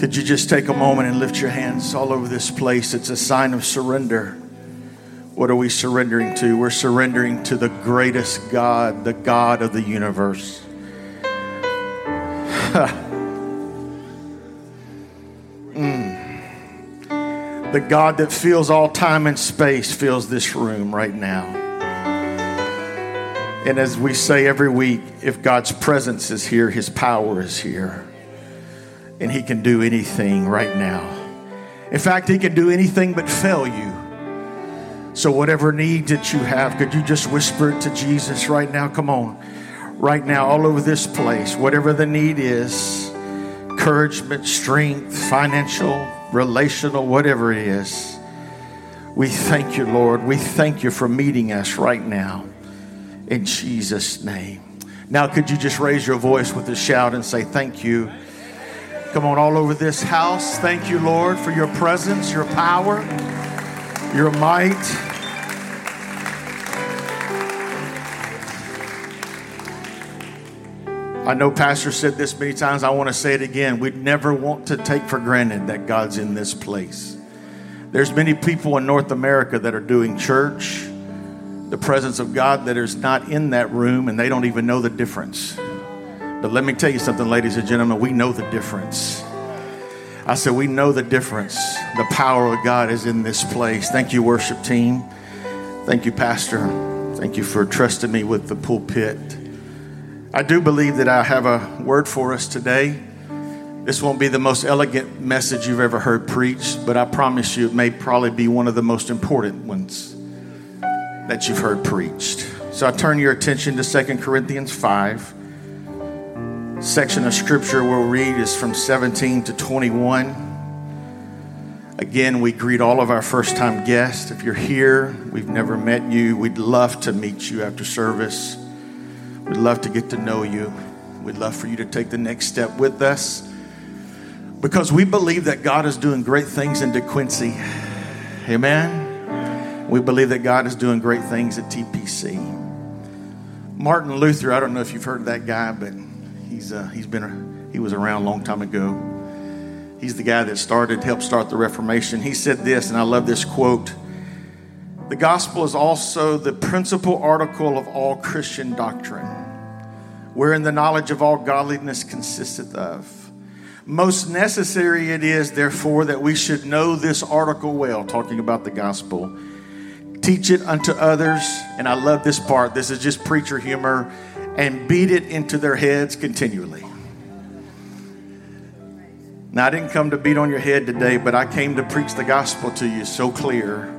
Could you just take a moment and lift your hands all over this place? It's a sign of surrender. What are we surrendering to? We're surrendering to the greatest God, the God of the universe. mm. The God that fills all time and space fills this room right now. And as we say every week, if God's presence is here, his power is here and He can do anything right now. In fact, He can do anything but fail you. So, whatever need that you have, could you just whisper it to Jesus right now? Come on. Right now, all over this place, whatever the need is encouragement, strength, financial, relational, whatever it is. We thank you, Lord. We thank you for meeting us right now in Jesus' name. Now, could you just raise your voice with a shout and say, Thank you. Come on, all over this house. Thank you, Lord, for your presence, your power, your might. I know Pastor said this many times. I want to say it again. We never want to take for granted that God's in this place. There's many people in North America that are doing church, the presence of God that is not in that room, and they don't even know the difference. But let me tell you something, ladies and gentlemen, we know the difference. I said, we know the difference. The power of God is in this place. Thank you, worship team. Thank you, Pastor. Thank you for trusting me with the pulpit. I do believe that I have a word for us today. This won't be the most elegant message you've ever heard preached, but I promise you it may probably be one of the most important ones that you've heard preached. So I turn your attention to 2 Corinthians 5 section of scripture we'll read is from 17 to 21. Again, we greet all of our first time guests. If you're here, we've never met you, we'd love to meet you after service. We'd love to get to know you. We'd love for you to take the next step with us because we believe that God is doing great things in DeQuincy. Amen. We believe that God is doing great things at TPC. Martin Luther, I don't know if you've heard of that guy, but He's, uh, he's been, he was around a long time ago. He's the guy that started, helped start the Reformation. He said this, and I love this quote The gospel is also the principal article of all Christian doctrine, wherein the knowledge of all godliness consisteth of. Most necessary it is, therefore, that we should know this article well, talking about the gospel. Teach it unto others, and I love this part. This is just preacher humor and beat it into their heads continually. Now, I didn't come to beat on your head today, but I came to preach the gospel to you so clear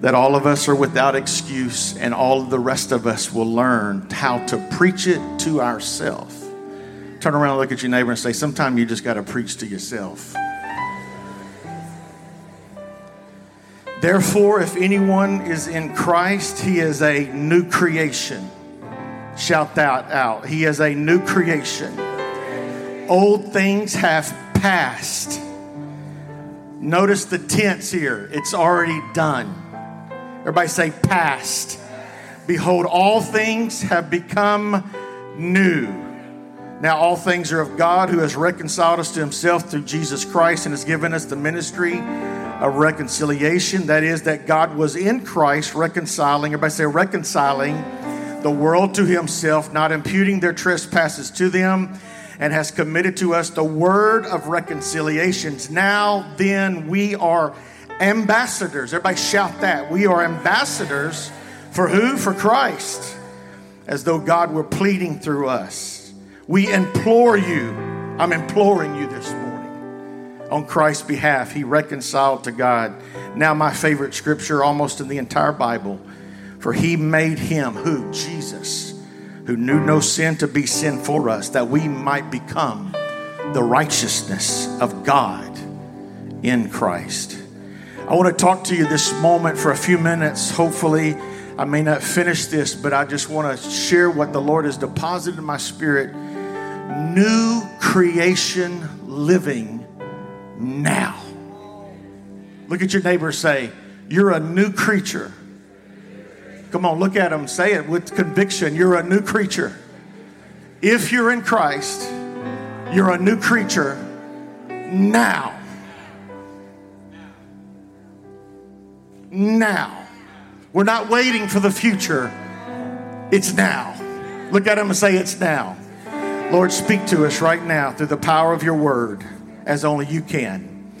that all of us are without excuse and all of the rest of us will learn how to preach it to ourselves. Turn around, look at your neighbor, and say, Sometimes you just got to preach to yourself. Therefore, if anyone is in Christ, he is a new creation. Shout that out. He is a new creation. Old things have passed. Notice the tense here. It's already done. Everybody say past. Behold, all things have become new. Now, all things are of God who has reconciled us to himself through Jesus Christ and has given us the ministry of reconciliation. That is, that God was in Christ reconciling. Everybody say reconciling the world to himself, not imputing their trespasses to them, and has committed to us the word of reconciliations. Now then, we are ambassadors. Everybody shout that. We are ambassadors for who? For Christ. As though God were pleading through us. We implore you. I'm imploring you this morning. On Christ's behalf, He reconciled to God. Now, my favorite scripture almost in the entire Bible for he made him, who? Jesus, who knew no sin to be sin for us, that we might become the righteousness of God in Christ. I want to talk to you this moment for a few minutes. Hopefully, I may not finish this, but I just want to share what the Lord has deposited in my spirit. New creation living now. Look at your neighbor say, You're a new creature Come on, look at them. Say it with conviction. You're a new creature. If you're in Christ, you're a new creature now. Now. We're not waiting for the future. It's now. Look at him and say, It's now. Lord, speak to us right now through the power of your word as only you can.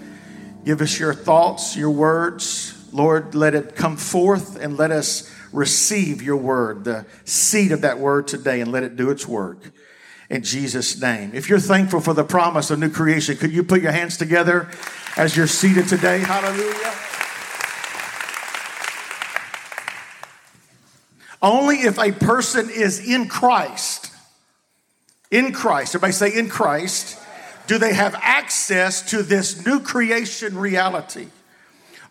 Give us your thoughts, your words. Lord, let it come forth and let us receive your word, the seed of that word today, and let it do its work in Jesus' name. If you're thankful for the promise of new creation, could you put your hands together as you're seated today? Hallelujah. Only if a person is in Christ, in Christ, everybody say in Christ, do they have access to this new creation reality.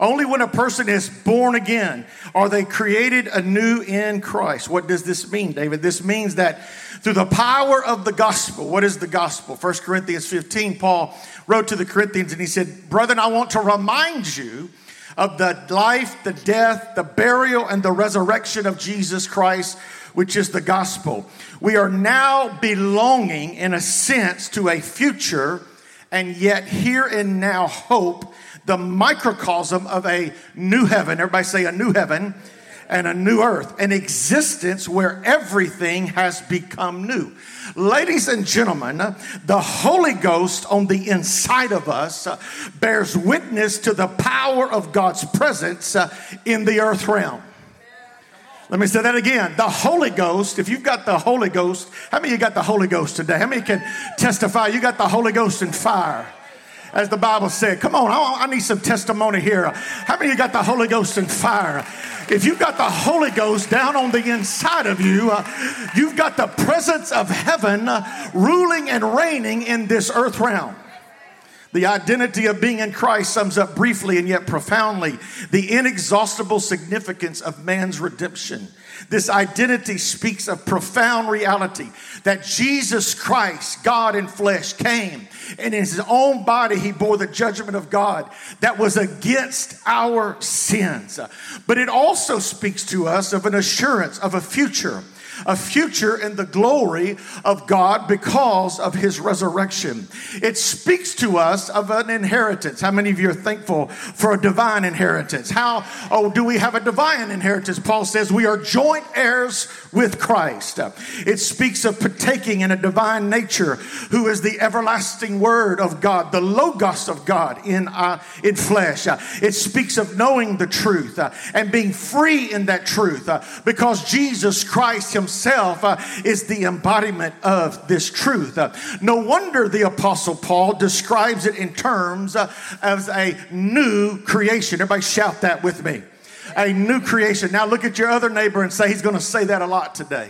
Only when a person is born again are they created anew in Christ. What does this mean, David? This means that through the power of the gospel, what is the gospel? 1 Corinthians 15, Paul wrote to the Corinthians and he said, Brethren, I want to remind you of the life, the death, the burial, and the resurrection of Jesus Christ, which is the gospel. We are now belonging, in a sense, to a future and yet here and now hope, the microcosm of a new heaven. Everybody say a new heaven and a new earth, an existence where everything has become new. Ladies and gentlemen, the Holy Ghost on the inside of us uh, bears witness to the power of God's presence uh, in the earth realm. Let me say that again. The Holy Ghost, if you've got the Holy Ghost, how many of you got the Holy Ghost today? How many can testify you got the Holy Ghost and fire? As the Bible said, come on, I, need some testimony here. How many of you got the Holy Ghost and fire? If you've got the Holy Ghost down on the inside of you, uh, you've got the presence of heaven uh, ruling and reigning in this earth realm. The identity of being in Christ sums up briefly and yet profoundly the inexhaustible significance of man's redemption. This identity speaks of profound reality that Jesus Christ, God in flesh, came and in his own body he bore the judgment of God that was against our sins. But it also speaks to us of an assurance of a future a future in the glory of God because of his resurrection. It speaks to us of an inheritance. How many of you are thankful for a divine inheritance? How oh do we have a divine inheritance? Paul says we are joint heirs with Christ. It speaks of partaking in a divine nature who is the everlasting word of God, the logos of God in uh, in flesh. It speaks of knowing the truth uh, and being free in that truth uh, because Jesus Christ himself himself uh, is the embodiment of this truth. Uh, no wonder the Apostle Paul describes it in terms uh, as a new creation. Everybody shout that with me. A new creation. Now look at your other neighbor and say, he's going to say that a lot today.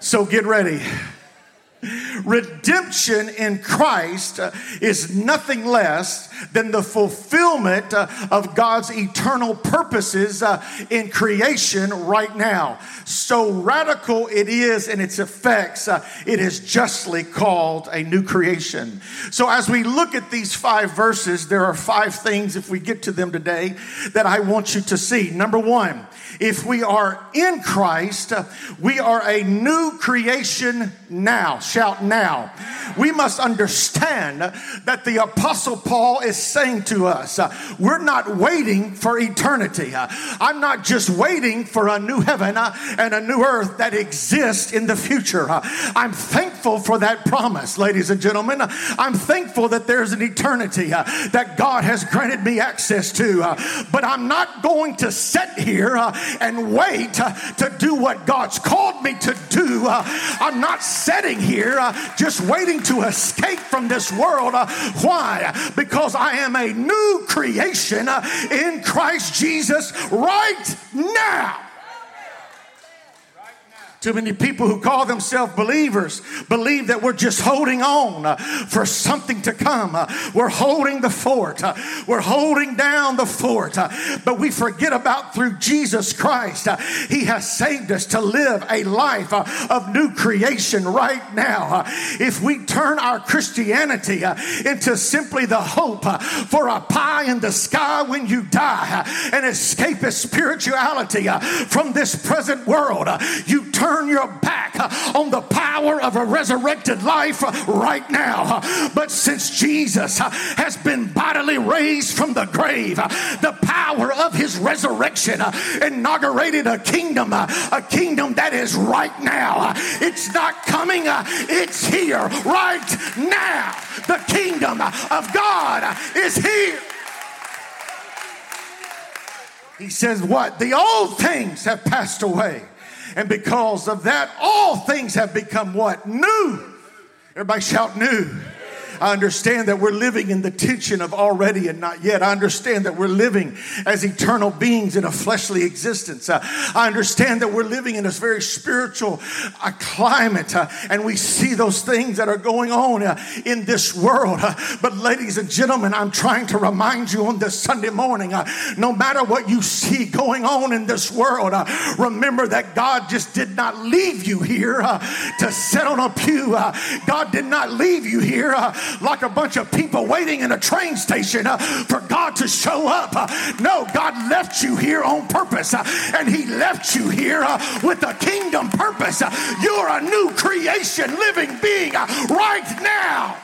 So get ready. Redemption in Christ uh, is nothing less than the fulfillment uh, of God's eternal purposes uh, in creation right now. So radical it is in its effects, it is justly called a new creation. So, as we look at these five verses, there are five things, if we get to them today, that I want you to see. Number one, if we are in Christ, we are a new creation now. Shout now. We must understand that the Apostle Paul is saying to us, we're not waiting for eternity. I'm not just waiting for a new heaven and a new earth that exists in the future. I'm thankful for that promise, ladies and gentlemen. I'm thankful that there's an eternity that God has granted me access to. But I'm not going to sit here and wait uh, to do what God's called me to do. Uh, I'm not sitting here uh, just waiting to escape from this world. Why? Because I am a new creation in Christ Jesus right now. Too many people who call themselves believers believe that we're just holding on uh, for something to come. Uh, we're holding the fort. Uh, we're holding down the fort. Uh, but we forget about through Jesus Christ. Uh, he has saved us to live a life uh, of new creation right now. if we turn our Christianity into simply the hope for a pie in the sky when you die and escape a spirituality from this present world, you turn your back on the power of a resurrected life right now. But since Jesus has been bodily raised from the grave, the power of his resurrection inaugurated a kingdom, a kingdom that is right now. It's not coming, it's here right now. The kingdom of God is here. He says, What? The old things have passed away. And because of that, all things have become what? New. Everybody shout new. I understand that we're living in the tension of already and not yet. I understand that we're living as eternal beings in a fleshly existence. Uh, I understand that we're living in a very spiritual uh, climate uh, and we see those things that are going on uh, in this world. Uh, but, ladies and gentlemen, I'm trying to remind you on this Sunday morning uh, no matter what you see going on in this world, remember that God just did not leave you here to sit on a pew. God did not leave you here like a bunch of people waiting in a train station uh, for God to show up. Uh, no, God left you here on purpose, uh, and He left you here with a kingdom purpose. You're a new creation, living being right now.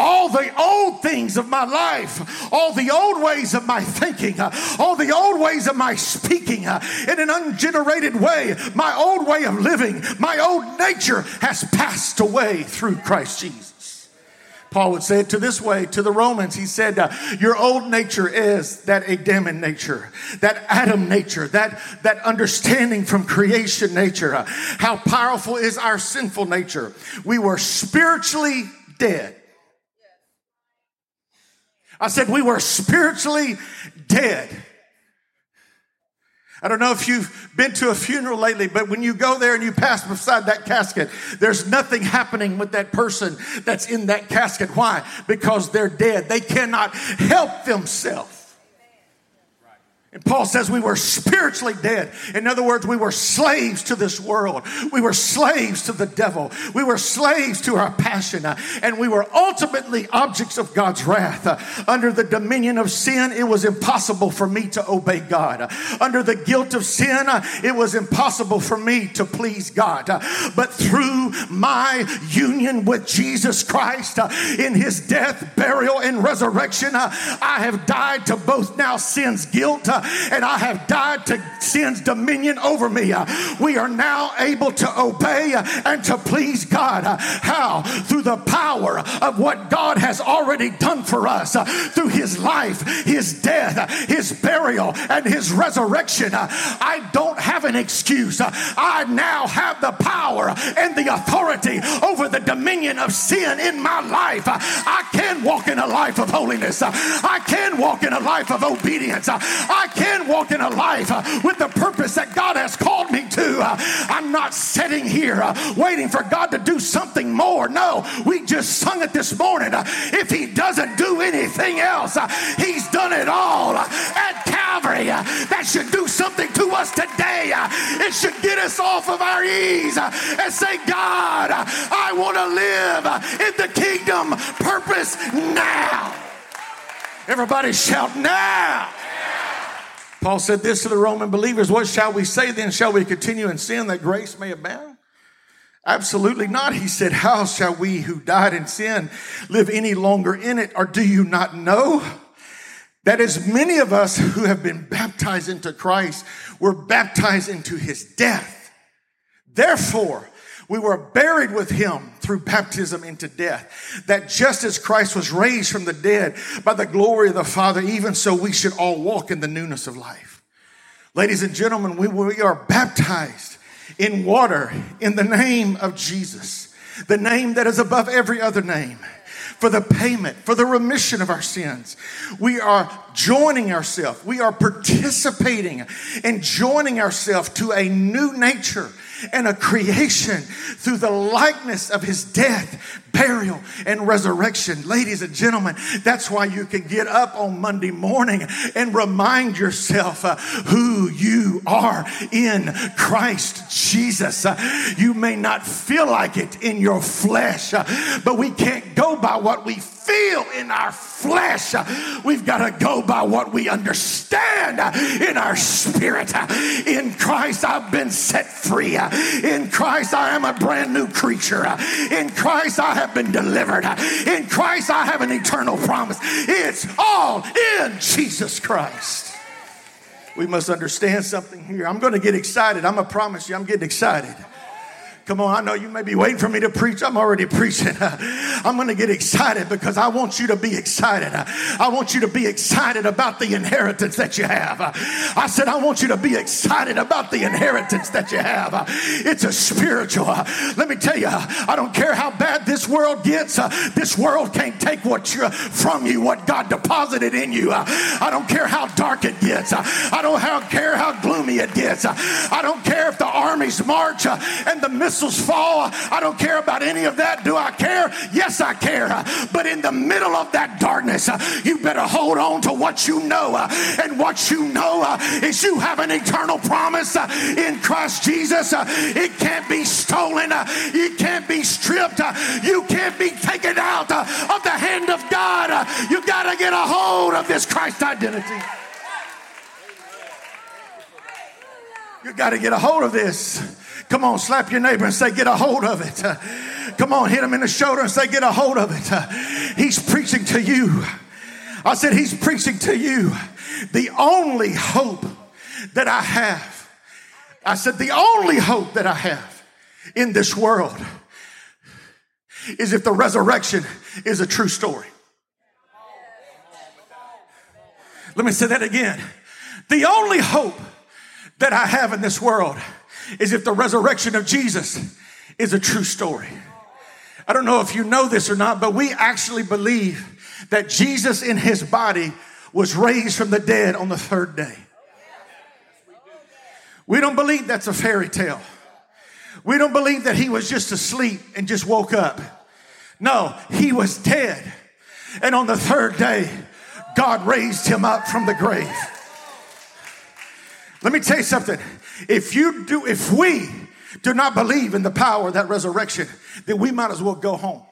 All the old things of my life, all the old ways of my thinking, all the old ways of my speaking in an ungenerated way, my old way of living, my old nature has passed away through Christ Jesus. Paul would say it to this way to the Romans. He said, uh, Your old nature is that Adamic nature, that Adam nature, that, that understanding from creation nature. Uh, how powerful is our sinful nature? We were spiritually dead I said we were spiritually dead. I don't know if you've been to a funeral lately, but when you go there and you pass beside that casket, there's nothing happening with that person that's in that casket. Why? Because they're dead. They cannot help themselves. And Paul says we were spiritually dead. In other words, we were slaves to this world. We were slaves to the devil. We were slaves to our passion. And we were ultimately objects of God's wrath. Under the dominion of sin, it was impossible for me to obey God. Under the guilt of sin, it was impossible for me to please God. But through my union with Jesus Christ in his death, burial, and resurrection, I have died to both now sin's guilt and I have died to sin's dominion over me. We are now able to obey and to please God. How? Through the power of what God has already done for us through his life, his death, his burial, and his resurrection. I don't have an excuse. I now have the power and the authority over the dominion of sin in my life. I can walk in a life of holiness. I can walk in a life of obedience. I can walk in a life uh, with the purpose that God has called me to. Uh, I'm not sitting here uh, waiting for God to do something more. No, we just sung it this morning. Uh, if He doesn't do anything else, uh, He's done it all uh, at Calvary. That should do something to us today. It should get us off of our ease and say, God, I want to live in the kingdom purpose now. Everybody shout now. Paul said this to the Roman believers What shall we say then? Shall we continue in sin that grace may abound? Absolutely not. He said, How shall we who died in sin live any longer in it? Or do you not know? That as many of us who have been baptized into Christ were baptized into his death. Therefore, we were buried with him through baptism into death. That just as Christ was raised from the dead by the glory of the Father, even so we should all walk in the newness of life. Ladies and gentlemen, we, we are baptized in water in the name of Jesus, the name that is above every other name for the payment, for the remission of our sins. We are joining ourselves. We are participating and joining ourselves to a new nature and a creation through the likeness of his death, burial, and resurrection. Ladies and gentlemen, that's why you can get up on Monday morning and remind yourself uh, who you are in Christ Jesus. Uh, you may not feel like it in your flesh, uh, but we can't go by what what we feel in our flesh. We've got to go by what we understand in our spirit. In Christ, I've been set free. In Christ, I am a brand new creature. In Christ, I have been delivered. In Christ, I have an eternal promise. It's all in Jesus Christ. We must understand something here. I'm going to get excited. I'm going to promise you, I'm getting excited. Come on, I know you may be waiting for me to preach. I'm already preaching. I'm going to get excited because I want you to be excited. I want you to be excited about the inheritance that you have. I said, I want you to be excited about the inheritance that you have. It's a spiritual. Let me tell you, I don't care how bad this world gets. This world can't take what you from you, what God deposited in you. I don't care how dark it gets. I don't care how gloomy it gets. I don't care if the armies march and the missiles fall. I don't care about any of that. Do I care? Yes, I care. But in the middle of that darkness, you better hold on to what you know. And what you know is you have an eternal promise in Christ Jesus. It can't be stolen, it can't be stripped, you can't be taken out of the hand of God. You got to get a hold of this Christ identity. You got to get a hold of this. Come on, slap your neighbor and say, Get a hold of it. come on, hit him in the shoulder and say, Get a hold of it. he's preaching to you. I said, He's preaching to you. The only hope that I have, I said, The only hope that I have in this world is if the resurrection is a true story. Let me say that again. The only hope that I have in this world is if the resurrection of Jesus is a true story. I don't know if you know this or not, but we actually believe that Jesus in his body was raised from the dead on the third day. We don't believe that's a fairy tale. We don't believe that he was just asleep and just woke up. No, he was dead. And on the third day, God raised him up from the grave. Let me tell you something. If you do, if we do not believe in the power of that resurrection, then we might as well go home.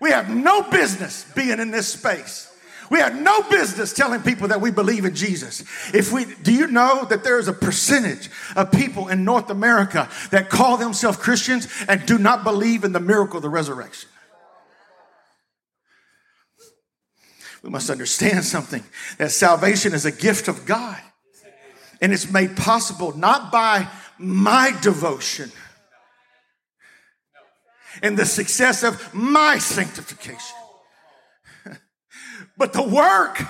We have no business being in this space. We have no business telling people that we believe in Jesus. If we do you know that there is a percentage of people in North America that call themselves Christians and do not believe in the miracle of the resurrection? We must understand something that salvation is a gift of God. And it's made possible not by my devotion and the success of my sanctification, but the work,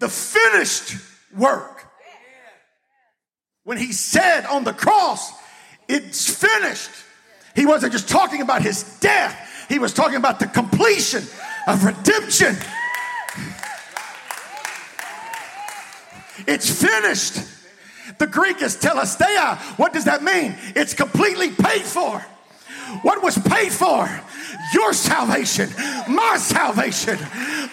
the finished work. When he said on the cross, it's finished, he wasn't just talking about his death, he was talking about the completion of redemption. It's finished. The Greek is tetelestai. What does that mean? It's completely paid for. What was paid for? Your salvation, my salvation,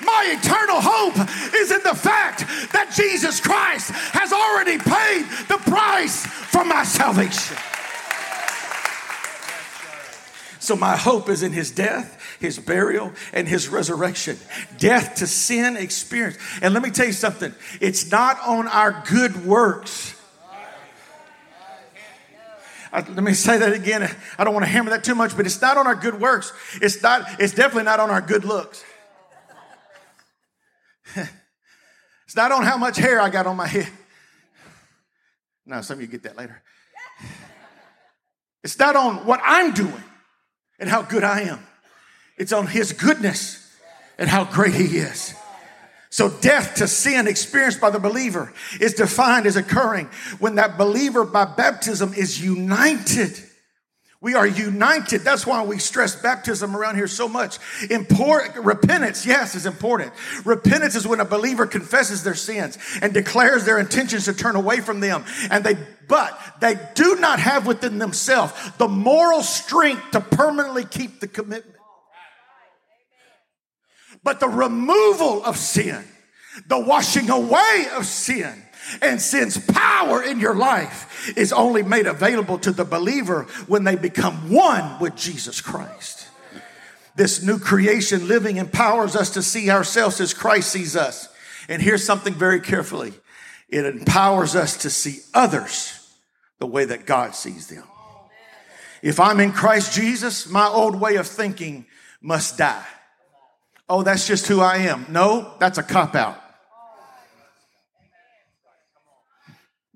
my eternal hope is in the fact that Jesus Christ has already paid the price for my salvation. So my hope is in his death, his burial, and his resurrection. Death to sin experience. And let me tell you something it's not on our good works. I, let me say that again. I don't want to hammer that too much, but it's not on our good works. It's not, it's definitely not on our good looks. it's not on how much hair I got on my head. No, some of you get that later. It's not on what I'm doing and how good I am. It's on his goodness and how great he is. So death to sin experienced by the believer is defined as occurring when that believer by baptism is united. We are united. That's why we stress baptism around here so much. Important repentance, yes, is important. Repentance is when a believer confesses their sins and declares their intentions to turn away from them. And they, but they do not have within themselves the moral strength to permanently keep the commitment. But the removal of sin, the washing away of sin, and sin's power in your life is only made available to the believer when they become one with Jesus Christ. This new creation living empowers us to see ourselves as Christ sees us. And here's something very carefully it empowers us to see others the way that God sees them. If I'm in Christ Jesus, my old way of thinking must die. Oh, that's just who I am. No, that's a cop out.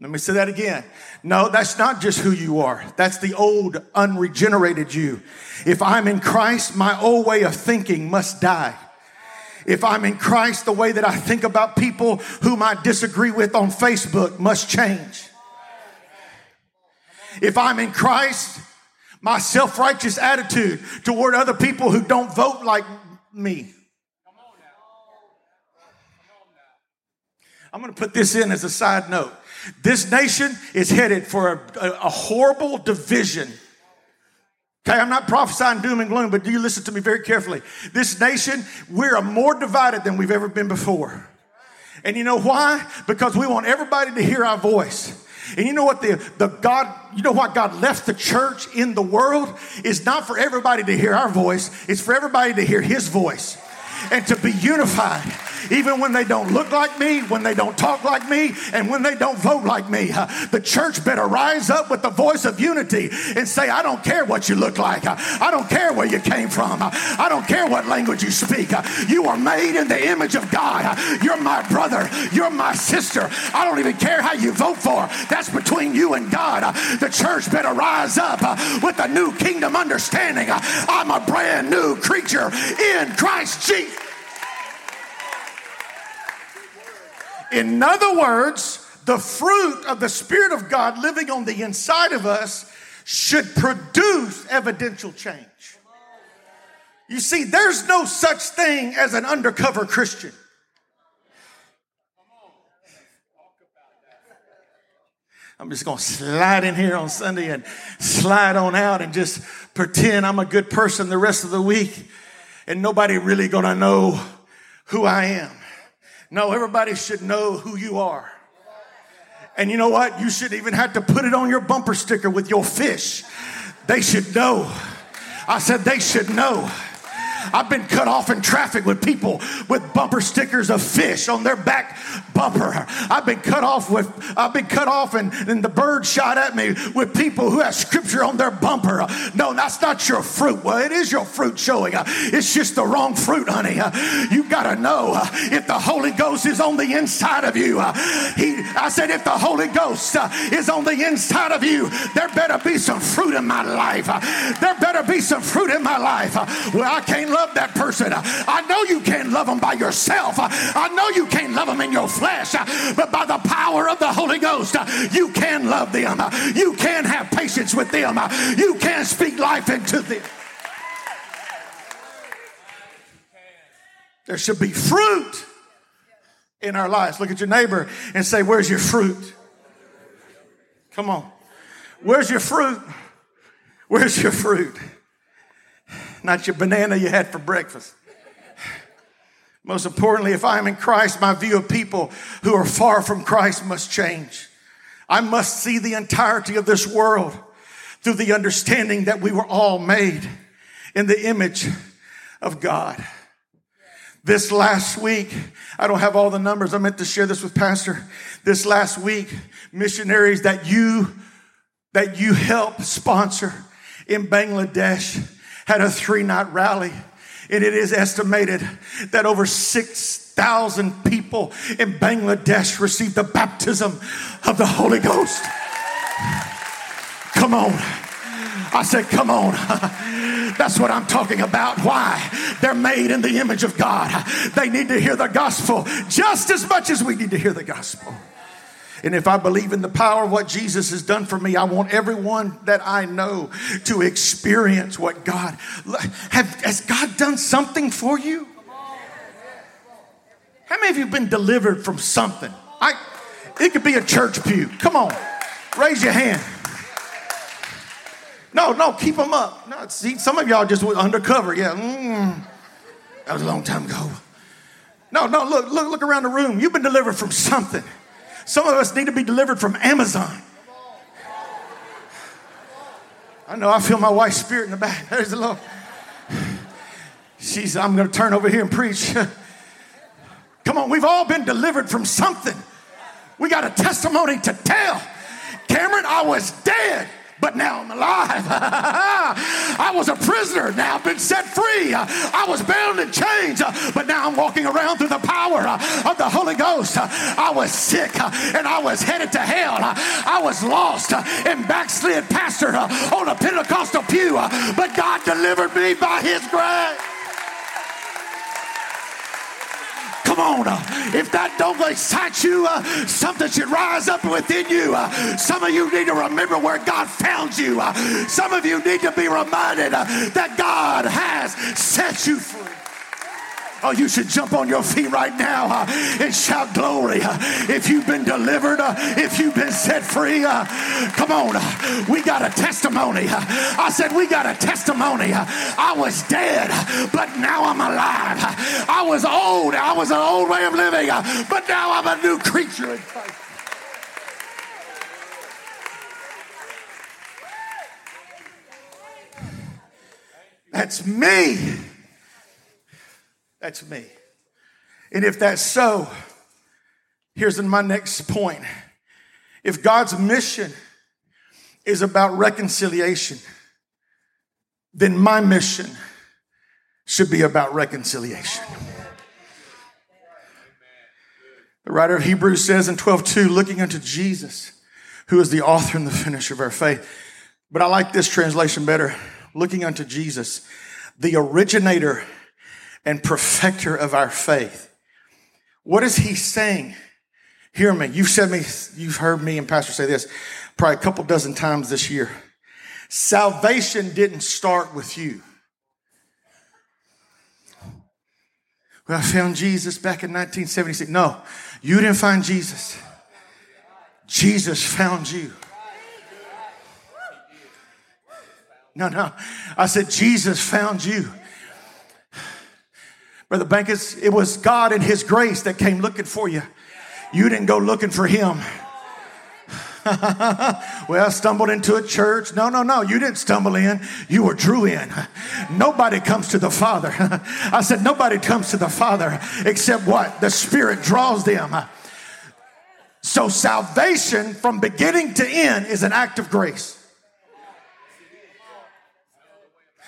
Let me say that again. No, that's not just who you are. That's the old, unregenerated you. If I'm in Christ, my old way of thinking must die. If I'm in Christ, the way that I think about people whom I disagree with on Facebook must change. If I'm in Christ, my self righteous attitude toward other people who don't vote like me. I'm going to put this in as a side note. This nation is headed for a, a, a horrible division. Okay, I'm not prophesying doom and gloom, but do you listen to me very carefully? This nation, we're more divided than we've ever been before. And you know why? Because we want everybody to hear our voice. And you know what the, the God, you know what God left the church in the world is not for everybody to hear our voice, it's for everybody to hear his voice and to be unified even when they don't look like me, when they don't talk like me, and when they don't vote like me. The church better rise up with the voice of unity and say, I don't care what you look like. I don't care where you came from. I don't care what language you speak. You are made in the image of God. You're my brother. You're my sister. I don't even care how you vote for. That's between you and God. The church better rise up with a new kingdom understanding. I'm a brand new creature in Christ Jesus. In other words, the fruit of the Spirit of God living on the inside of us should produce evidential change. You see, there's no such thing as an undercover Christian. I'm just going to slide in here on Sunday and slide on out and just pretend I'm a good person the rest of the week and nobody really going to know who I am. No, everybody should know who you are. And you know what? You should even have to put it on your bumper sticker with your fish. They should know. I said they should know. I've been cut off in traffic with people with bumper stickers of fish on their back bumper. I've been cut off with, I've been cut off and, and the bird shot at me with people who have scripture on their bumper. No, that's not your fruit. Well, it is your fruit showing. It's just the wrong fruit, honey. You got to know if the Holy Ghost is on the inside of you. He, I said, if the Holy Ghost is on the inside of you, there better be some fruit in my life. There better be some fruit in my life. Well, I can't love that person. I know you can't love them by yourself. I know you can't love them in your flesh, but by the power of the Holy Ghost, you can love them. You can have patience with them. You can speak life into them. There should be fruit in our lives. Look at your neighbor and say, Where's your fruit? Come on. Where's your fruit? Where's your fruit? Not your banana you had for breakfast. Most importantly, if I am in Christ, my view of people who are far from Christ must change. I must see the entirety of this world through the understanding that we were all made in the image of God. This last week, I don't have all the numbers. I meant to share this with Pastor. This last week, missionaries that you that you help sponsor in Bangladesh had a three night rally. And it is estimated that over 6,000 people in Bangladesh received the baptism of the Holy Ghost. Come on. I said, come on. That's what I'm talking about. Why? They're made in the image of God. They need to hear the gospel just as much as we need to hear the gospel. And if I believe in the power of what Jesus has done for me, I want everyone that I know to experience what God have has God done something for you? How many of you have been delivered from something? I it could be a church pew. Come on. Raise your hand. No, no, keep them up. No, see, some of y'all just went undercover. Yeah, mm, that was a long time ago. No, no, look, look, look around the room. You've been delivered from something. Some of us need to be delivered from Amazon. I know I feel my wife's spirit in the back. There's the Lord. She's, I'm going to turn over here and preach. Come on, we've all been delivered from something. We got a testimony to tell. Cameron, I was dead but now I'm alive. I was a prisoner, now I've been set free. I was bound in chains, but now I'm walking around through the power of the Holy Ghost. I was sick and I was headed to hell. I was lost and backslid pastor on a Pentecostal pew, but God delivered me by his grace. Come on. Uh, if that don't excite you, uh, something should rise up within you. Uh, some of you need to remember where God found you. Some of you need to be reminded that God has set you free. Oh, you should jump on your feet right now uh, and shout glory. Uh, if you've been delivered, uh, if you've been set free, come on. we got a testimony. I said, We got a testimony. I was dead, but now I'm alive. I was old. I was an old way of living, but now I'm a new creature in Christ. That's me. That's me. And if that's so, here's my next point. If God's mission is about reconciliation, then my mission should be about reconciliation. The writer of Hebrews says in 12:2, looking unto Jesus, who is the author and the finisher of our faith. But I like this translation better. Looking unto Jesus, the originator and perfecter of our faith. What is he saying? Hear me. You've said me, you've heard me and Pastor say this probably a couple dozen times this year. Salvation didn't start with you. Well, I found Jesus back in 1976. No, you didn't find Jesus. Jesus found you. No, no. I said, Jesus found you. Brother Bankers, it was God and His grace that came looking for you. You didn't go looking for Him. well, I stumbled into a church. No, no, no. You didn't stumble in. You were drew in. Nobody comes to the Father. I said, nobody comes to the Father except what? The Spirit draws them. So salvation from beginning to end is an act of grace.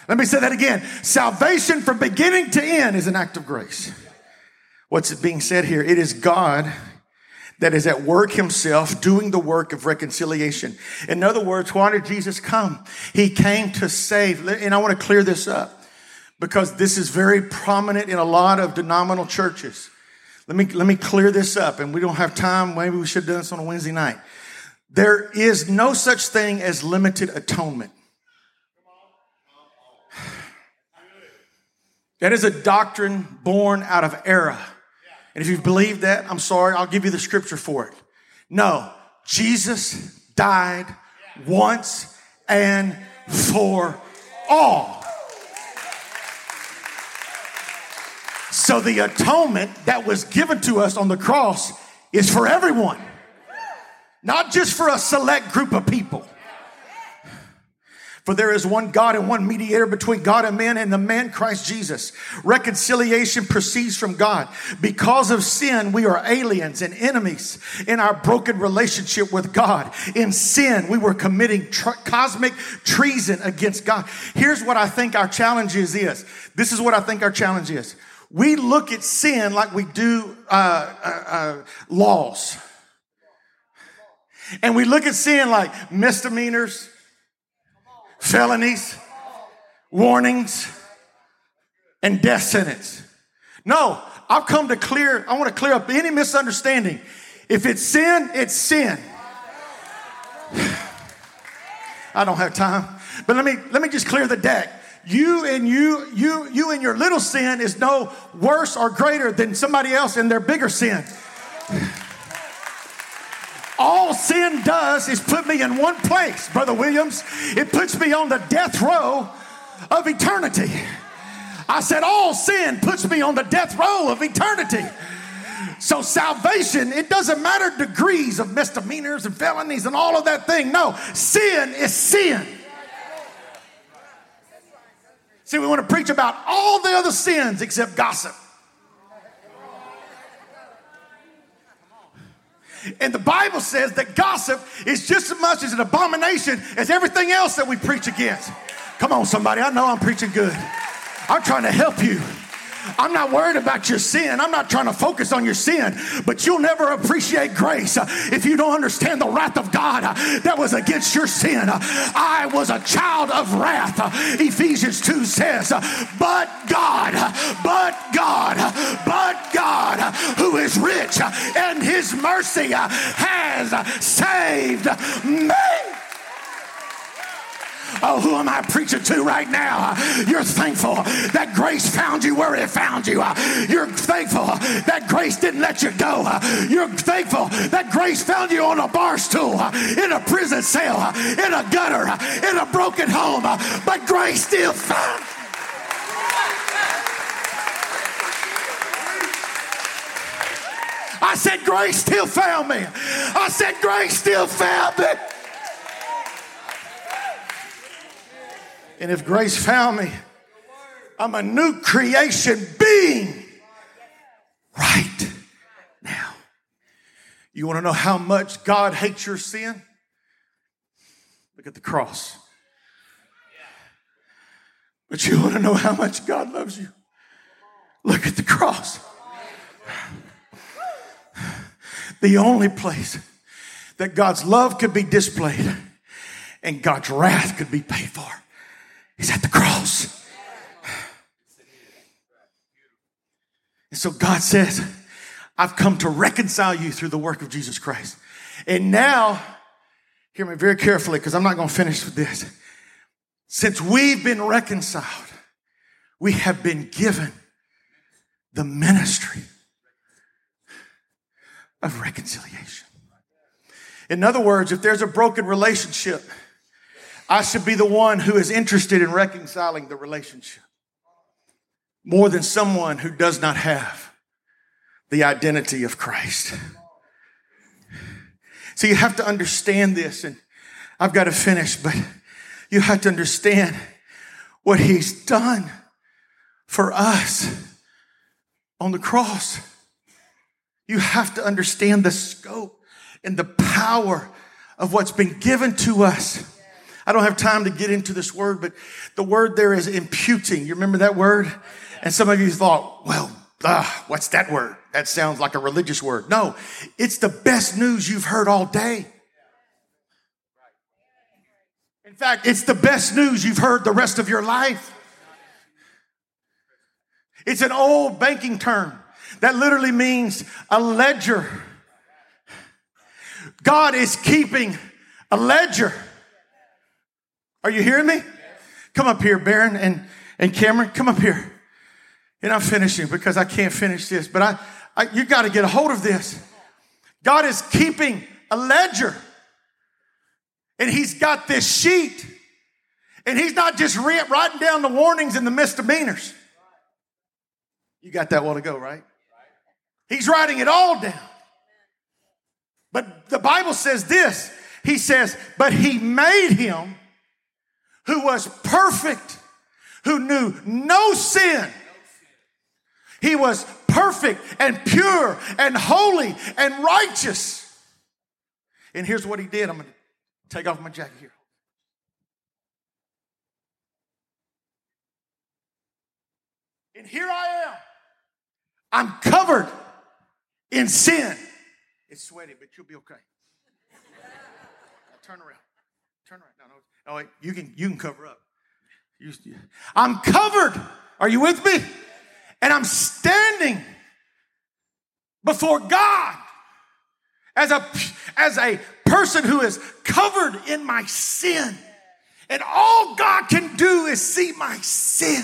Let me say that again. Salvation from beginning to end is an act of grace. What's being said here? It is God that is at work himself doing the work of reconciliation. In other words, why did Jesus come? He came to save. And I want to clear this up because this is very prominent in a lot of denominational churches. Let me, let me clear this up and we don't have time. Maybe we should have done this on a Wednesday night. There is no such thing as limited atonement. That is a doctrine born out of error. And if you believe that, I'm sorry, I'll give you the scripture for it. No, Jesus died once and for all. So the atonement that was given to us on the cross is for everyone, not just for a select group of people. For there is one God and one mediator between God and man, and the man Christ Jesus. Reconciliation proceeds from God. Because of sin, we are aliens and enemies in our broken relationship with God. In sin, we were committing tr- cosmic treason against God. Here's what I think our challenge is, is. This is what I think our challenge is. We look at sin like we do uh, uh, uh, laws. And we look at sin like misdemeanors, felonies, warnings, and death sentence. No, I've come to clear, I want to clear up any misunderstanding. If it's sin, it's sin. I don't have time. But let me let me just clear the deck. You and you, you, you and your little sin is no worse or greater than somebody else in their bigger sin. All sin does is put me in one place, Brother Williams. It puts me on the death row of eternity. I said, All sin puts me on the death row of eternity. So, salvation, it doesn't matter degrees of misdemeanors and felonies and all of that thing. No, sin is sin. See, we want to preach about all the other sins except gossip. And the Bible says that gossip is just as much as an abomination as everything else that we preach against. Come on, somebody. I know I'm preaching good. I'm trying to help you. I'm not worried about your sin. I'm not trying to focus on your sin, but you'll never appreciate grace if you don't understand the wrath of God that was against your sin. I was a child of wrath. Ephesians 2 says, but God, but God, but God, who is rich and his mercy has saved me. Oh, who am I preaching to right now? You're thankful that grace found you where it found you. You're thankful that grace didn't let you go. You're thankful that grace found you on a bar stool, in a prison cell, in a gutter, in a broken home, but grace still found I said, Grace still found me. I said, Grace still found me. And if grace found me, I'm a new creation being right now. You want to know how much God hates your sin? Look at the cross. But you want to know how much God loves you? Look at the cross. The only place that God's love could be displayed and God's wrath could be paid for He's at the cross. And so God says, I've come to reconcile you through the work of Jesus Christ. And now, hear me very carefully because I'm not going to finish with this. Since we've been reconciled, we have been given the ministry of reconciliation. In other words, if there's a broken relationship, I should be the one who is interested in reconciling the relationship more than someone who does not have the identity of Christ. So you have to understand this, and I've got to finish, but you have to understand what He's done for us on the cross. You have to understand the scope and the power of what's been given to us I don't have time to get into this word, but the word there is imputing. You remember that word? And some of you thought, well, uh, what's that word? That sounds like a religious word. No, it's the best news you've heard all day. In fact, it's the best news you've heard the rest of your life. It's an old banking term that literally means a ledger. God is keeping a ledger are you hearing me? Come up here, Baron and, and Cameron. Come up here. And I'm finishing because I can't finish this, but I, I you got to get a hold of this. God is keeping a ledger. And he's got this sheet. And he's not just writing down the warnings and the misdemeanors. You got that one to go, right? He's writing it all down. But the Bible says this. He says, but he made him who was perfect, who knew no sin. He was perfect and pure and holy and righteous. And here's what he did. I'm going to take off my jacket here. And here I am. I'm covered in sin. It's sweaty, but you'll be okay. Turn around. Turn around. No, no. Oh, wait, you can you can cover up. I'm covered. Are you with me? And I'm standing before God as a as a person who is covered in my sin. And all God can do is see my sin.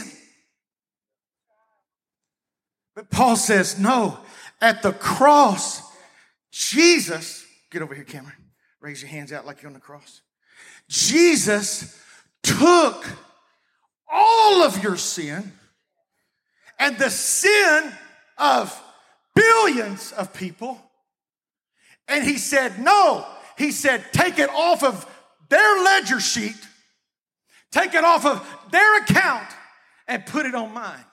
But Paul says, no, at the cross, Jesus, get over here, Cameron. Raise your hands out like you're on the cross. Jesus took all of your sin and the sin of billions of people, and he said, No, he said, take it off of their ledger sheet, take it off of their account, and put it on mine.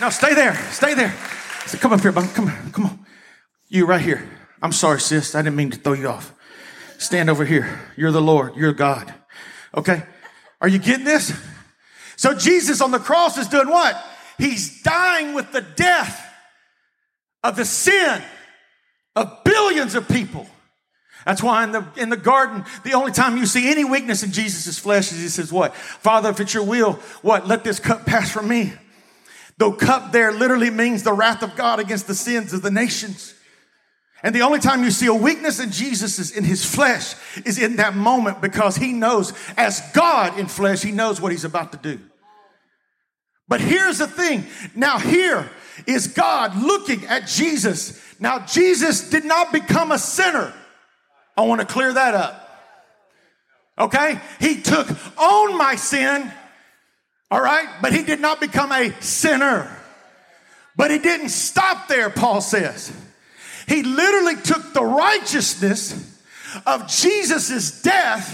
Now stay there. Stay there. So come up here, bum. Come on. Come on. You right here. I'm sorry, sis. I didn't mean to throw you off. Stand over here. You're the Lord. You're God. Okay? Are you getting this? So Jesus on the cross is doing what? He's dying with the death of the sin of billions of people. That's why in the, in the garden, the only time you see any weakness in Jesus' flesh is he says, What? Father, if it's your will, what? Let this cup pass from me. Though cup there literally means the wrath of God against the sins of the nations. And the only time you see a weakness in Jesus is in his flesh is in that moment because he knows, as God in flesh, he knows what he's about to do. But here's the thing. Now, here is God looking at Jesus. Now, Jesus did not become a sinner. I want to clear that up. Okay? He took on my sin all right? But he did not become a sinner. But he didn't stop there, Paul says. He literally took the righteousness of Jesus' death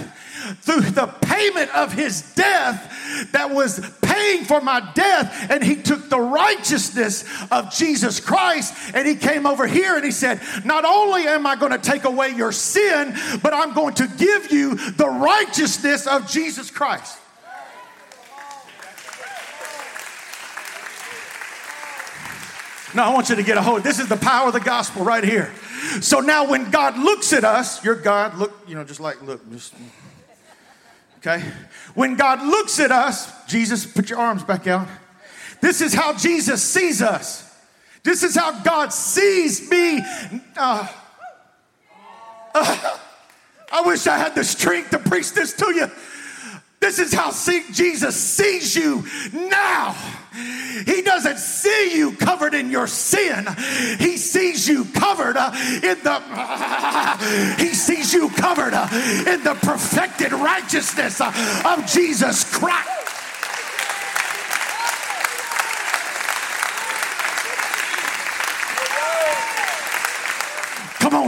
through the payment of his death that was paying for my death. And he took the righteousness of Jesus Christ and he came over here and he said, Not only am I going to take away your sin, but I'm going to give you the righteousness of Jesus Christ. No, I want you to get a hold. This is the power of the gospel right here. So now when God looks at us, your God look, you know, just like look, just okay. When God looks at us, Jesus, put your arms back out. This is how Jesus sees us. This is how God sees me. Uh, uh, I wish I had the strength to preach this to you. This is how see, Jesus sees you now. He doesn't see you covered in your sin. He sees you covered uh, in the He sees you covered uh, in the perfected righteousness uh, of Jesus Christ.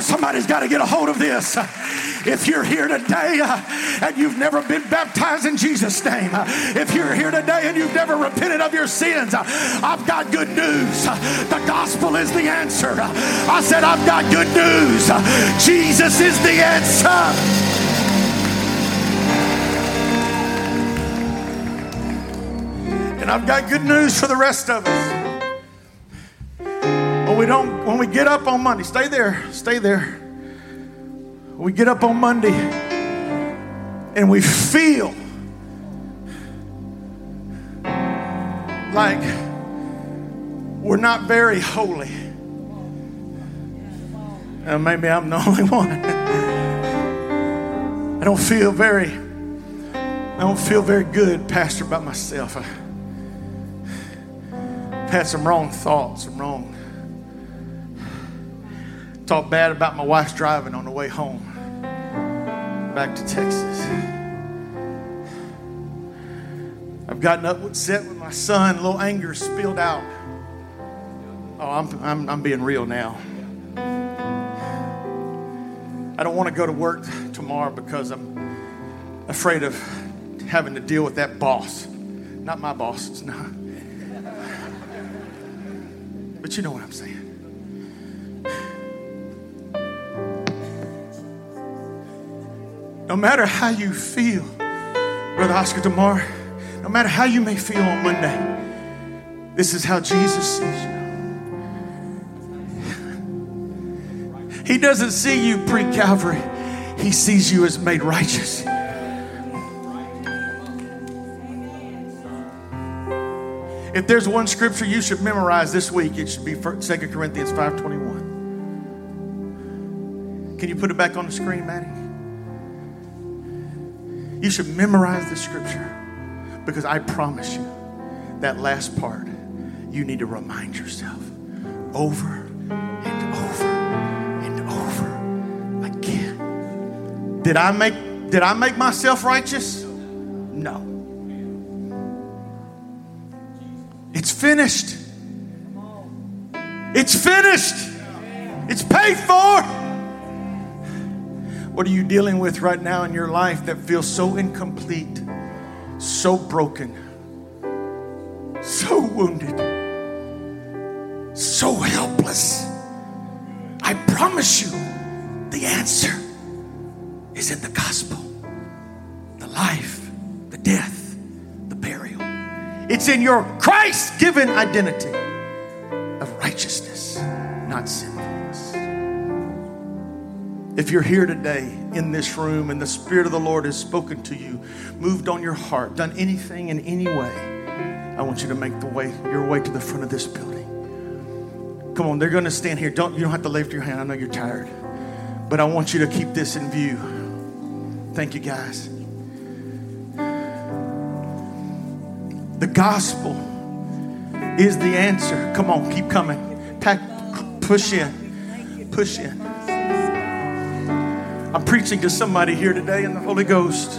Somebody's got to get a hold of this. If you're here today uh, and you've never been baptized in Jesus' name, uh, if you're here today and you've never repented of your sins, uh, I've got good news. The gospel is the answer. I said, I've got good news. Jesus is the answer. And I've got good news for the rest of us. When we don't, when we get up on Monday, stay there, stay there. We get up on Monday and we feel like we're not very holy. And maybe I'm the only one. I don't feel very, I don't feel very good, Pastor, about myself. I, had some wrong thoughts, some wrong talk bad about my wife's driving on the way home back to Texas. I've gotten up upset with my son, a little anger spilled out. Oh, I'm, I'm, I'm being real now. I don't want to go to work tomorrow because I'm afraid of having to deal with that boss. Not my boss, it's not. But you know what I'm saying. No matter how you feel, Brother Oscar DeMar, no matter how you may feel on Monday, this is how Jesus sees you. He doesn't see you pre Calvary, He sees you as made righteous. If there's one scripture you should memorize this week, it should be 2 Corinthians 5.21. Can you put it back on the screen, Maddie? You should memorize the scripture because I promise you that last part, you need to remind yourself over and over and over again. Did I make did I make myself righteous? No. It's finished. It's finished. It's paid for. What are you dealing with right now in your life that feels so incomplete, so broken, so wounded, so helpless? I promise you, the answer is in the gospel the life, the death, the burial. It's in your Christ given identity of righteousness, not sinfulness. If you're here today in this room and the Spirit of the Lord has spoken to you, moved on your heart, done anything in any way, I want you to make the way your way to the front of this building. Come on, they're going to stand here. Don't you don't have to lift your hand. I know you're tired. But I want you to keep this in view. Thank you guys. The gospel is the answer. Come on, keep coming. Pack, push in. Push in. I'm preaching to somebody here today in the Holy Ghost.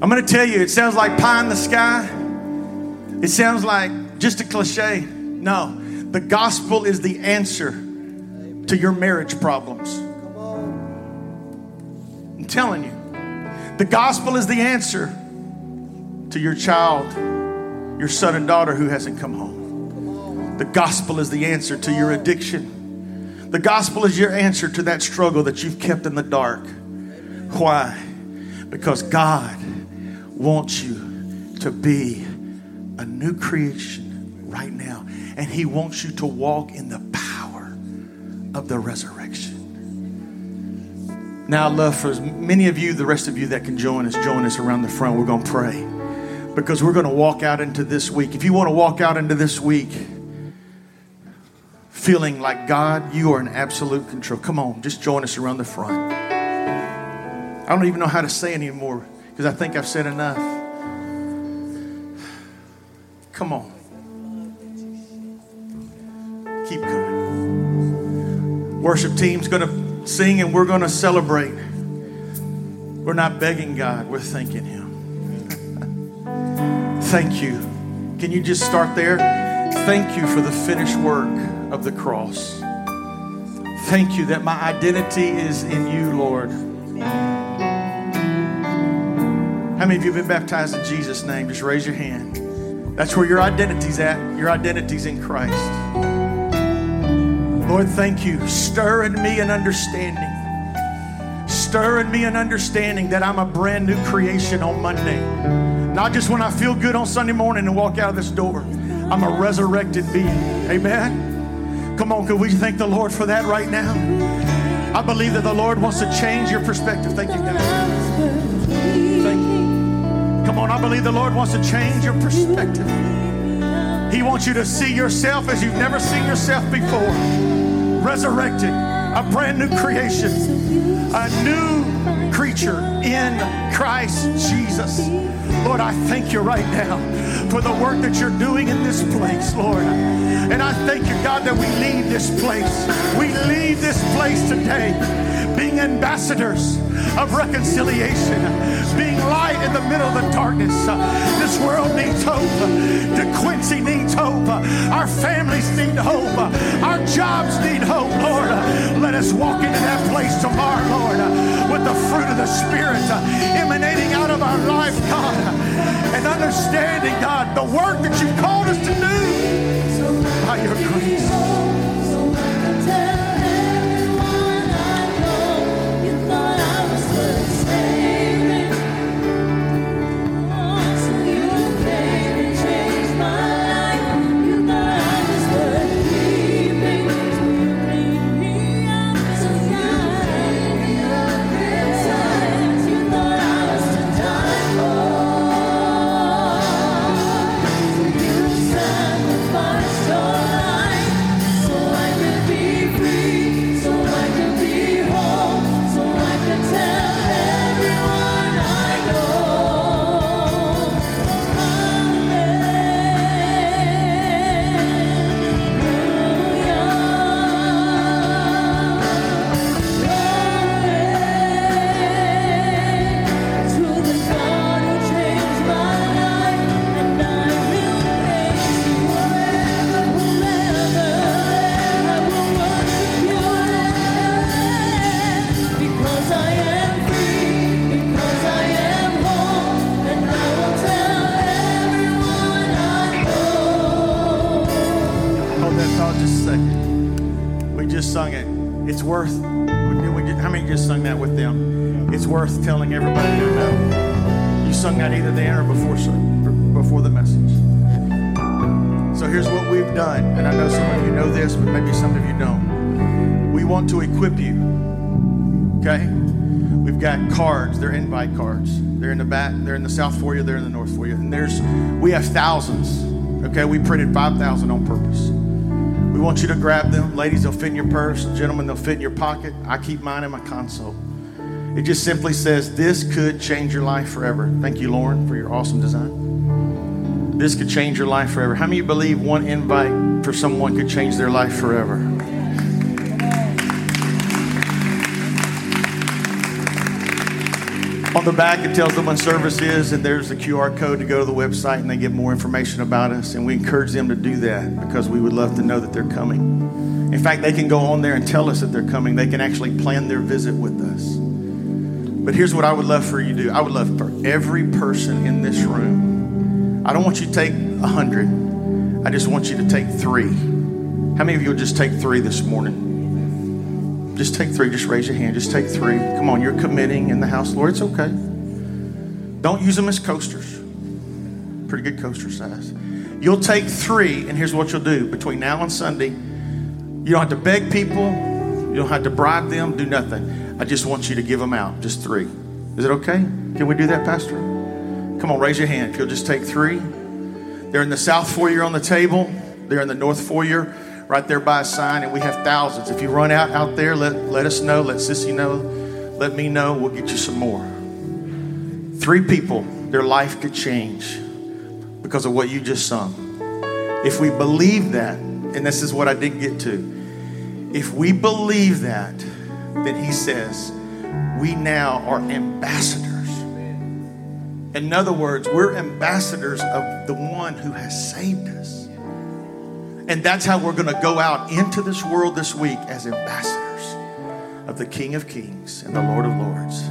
I'm going to tell you, it sounds like pie in the sky. It sounds like just a cliche. No, the gospel is the answer to your marriage problems. I'm telling you, the gospel is the answer to your child, your son and daughter who hasn't come home. The gospel is the answer to your addiction. The gospel is your answer to that struggle that you've kept in the dark. Why? Because God wants you to be a new creation right now. And He wants you to walk in the power of the resurrection. Now, I'd love for many of you, the rest of you that can join us, join us around the front. We're going to pray because we're going to walk out into this week. If you want to walk out into this week feeling like God, you are in absolute control, come on, just join us around the front. I don't even know how to say anymore because I think I've said enough. Come on. Keep coming. Worship team's going to sing and we're going to celebrate. We're not begging God, we're thanking Him. Thank you. Can you just start there? Thank you for the finished work of the cross. Thank you that my identity is in you, Lord. How many of you have been baptized in Jesus' name? Just raise your hand. That's where your identity's at. Your identity's in Christ. Lord, thank you. Stir in me an understanding. Stir in me an understanding that I'm a brand new creation on Monday. Not just when I feel good on Sunday morning and walk out of this door. I'm a resurrected being. Amen. Come on, could we thank the Lord for that right now? I believe that the Lord wants to change your perspective. Thank you, guys. Thank you. Come on, I believe the Lord wants to change your perspective. He wants you to see yourself as you've never seen yourself before. Resurrected, a brand new creation, a new creature in Christ Jesus. Lord, I thank you right now for the work that you're doing in this place, Lord. And I thank you, God, that we leave this place. We leave this place today being ambassadors of reconciliation, being light in the middle of the darkness. This world needs hope. De Quincy needs hope. Our families need hope. Our jobs need hope, Lord. Let us walk into that place tomorrow, Lord, with the fruit of the Spirit emanating out of our life, God, and understanding, God, the work that you've called us to do by your grace. Sung it. It's worth. How many just sung that with them? It's worth telling everybody to know. You sung that either then or before before the message. So here's what we've done, and I know some of you know this, but maybe some of you don't. We want to equip you. Okay? We've got cards. They're invite cards. They're in the back. They're in the south for you. They're in the north for you. And there's we have thousands. Okay, we printed five thousand on purpose. We want you to grab them. Ladies, they'll fit in your purse. Gentlemen, they'll fit in your pocket. I keep mine in my console. It just simply says, This could change your life forever. Thank you, Lauren, for your awesome design. This could change your life forever. How many believe one invite for someone could change their life forever? On the back, it tells them when service is, and there's a QR code to go to the website and they get more information about us. And we encourage them to do that because we would love to know that they're coming. In fact, they can go on there and tell us that they're coming. They can actually plan their visit with us. But here's what I would love for you to do I would love for every person in this room, I don't want you to take a hundred, I just want you to take three. How many of you will just take three this morning? Just take three. Just raise your hand. Just take three. Come on, you're committing in the house, Lord. It's okay. Don't use them as coasters. Pretty good coaster size. You'll take three, and here's what you'll do between now and Sunday. You don't have to beg people. You don't have to bribe them. Do nothing. I just want you to give them out. Just three. Is it okay? Can we do that, Pastor? Come on, raise your hand. If you'll just take three. They're in the south foyer on the table. They're in the north foyer right there by a sign, and we have thousands. If you run out out there, let, let us know. Let Sissy know. Let me know. We'll get you some more. Three people, their life could change because of what you just sung. If we believe that, and this is what I didn't get to, if we believe that, then he says, we now are ambassadors. In other words, we're ambassadors of the one who has saved us. And that's how we're going to go out into this world this week as ambassadors of the King of Kings and the Lord of Lords,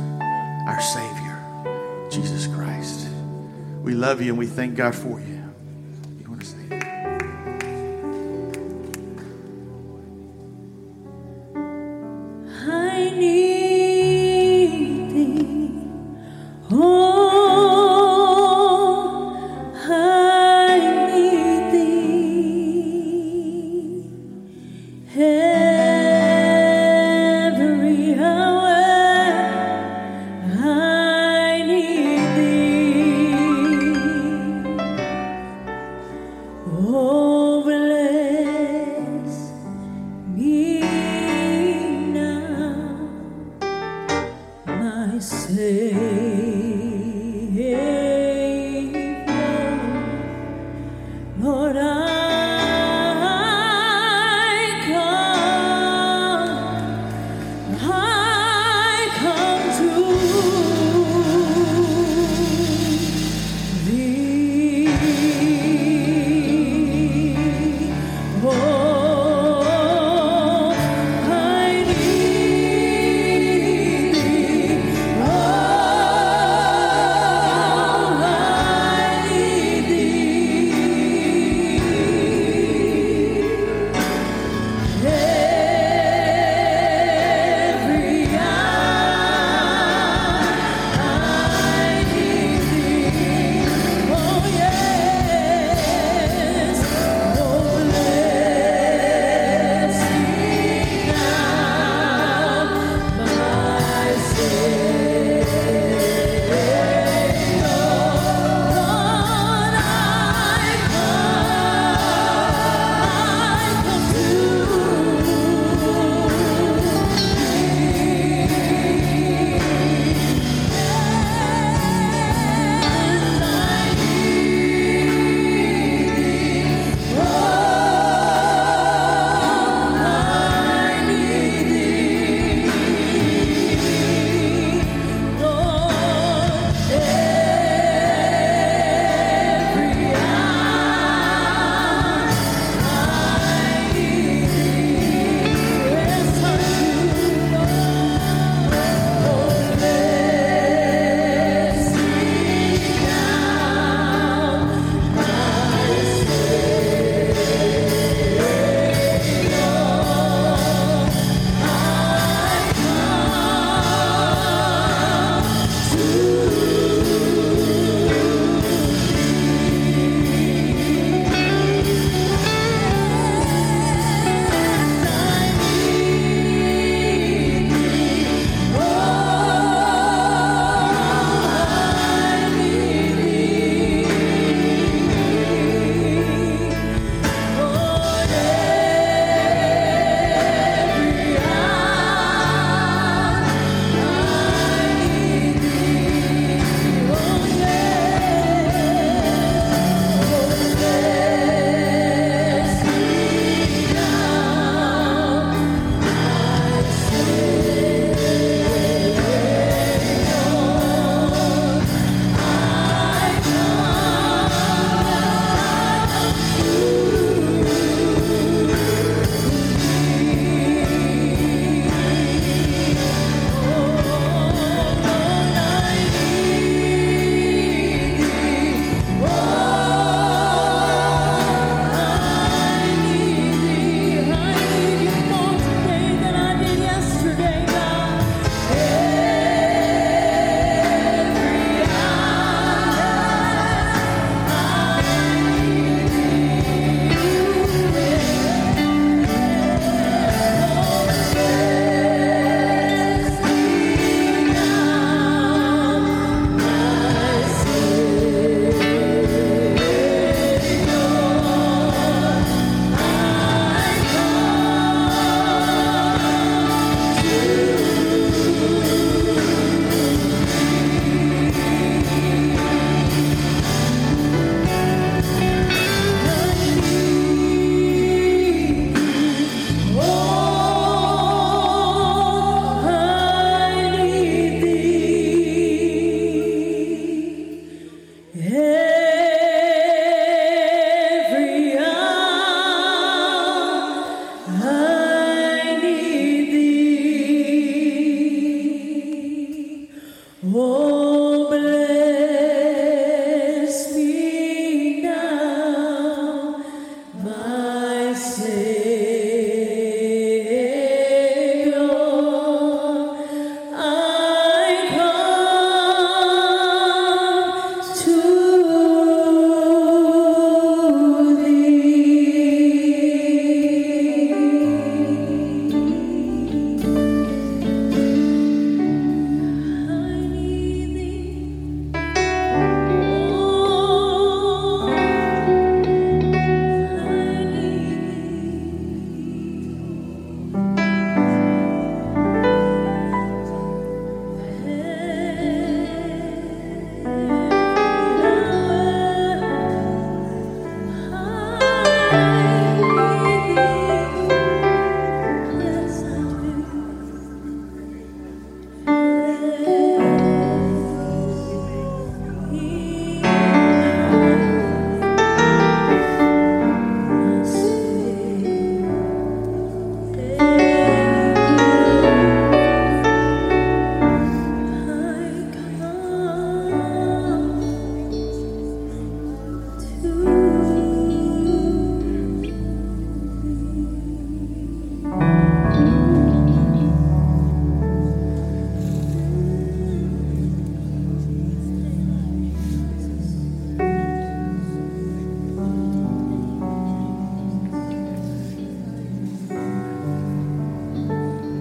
our Savior, Jesus Christ. We love you and we thank God for you.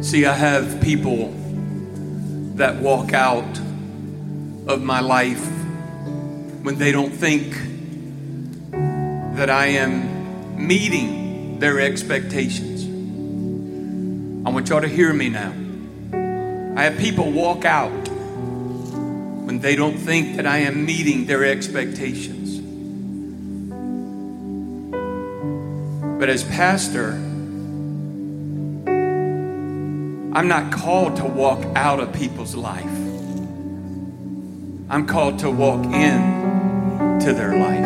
See, I have people that walk out of my life when they don't think that I am meeting their expectations. I want y'all to hear me now. I have people walk out when they don't think that I am meeting their expectations. But as pastor, I'm not called to walk out of people's life. I'm called to walk in to their life.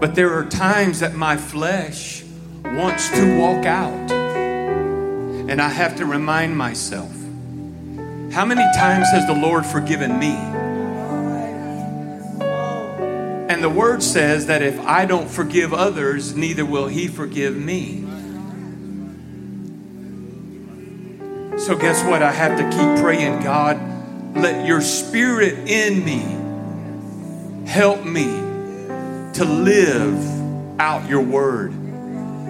But there are times that my flesh wants to walk out. And I have to remind myself how many times has the Lord forgiven me? And the word says that if I don't forgive others, neither will he forgive me. So, guess what? I have to keep praying, God, let your spirit in me help me to live out your word.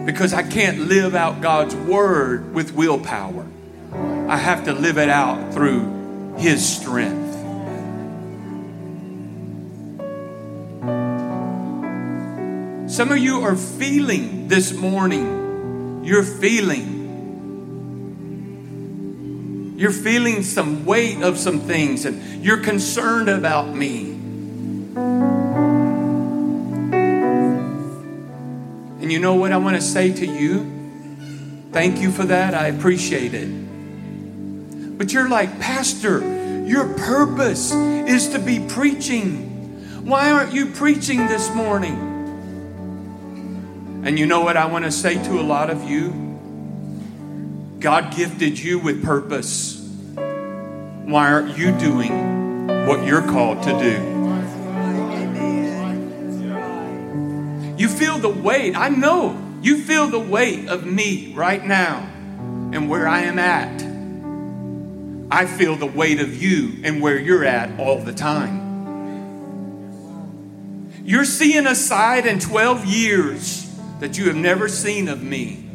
Because I can't live out God's word with willpower, I have to live it out through his strength. Some of you are feeling this morning, you're feeling. You're feeling some weight of some things, and you're concerned about me. And you know what I want to say to you? Thank you for that. I appreciate it. But you're like, Pastor, your purpose is to be preaching. Why aren't you preaching this morning? And you know what I want to say to a lot of you? God gifted you with purpose. Why aren't you doing what you're called to do? You feel the weight. I know you feel the weight of me right now and where I am at. I feel the weight of you and where you're at all the time. You're seeing a side in 12 years that you have never seen of me.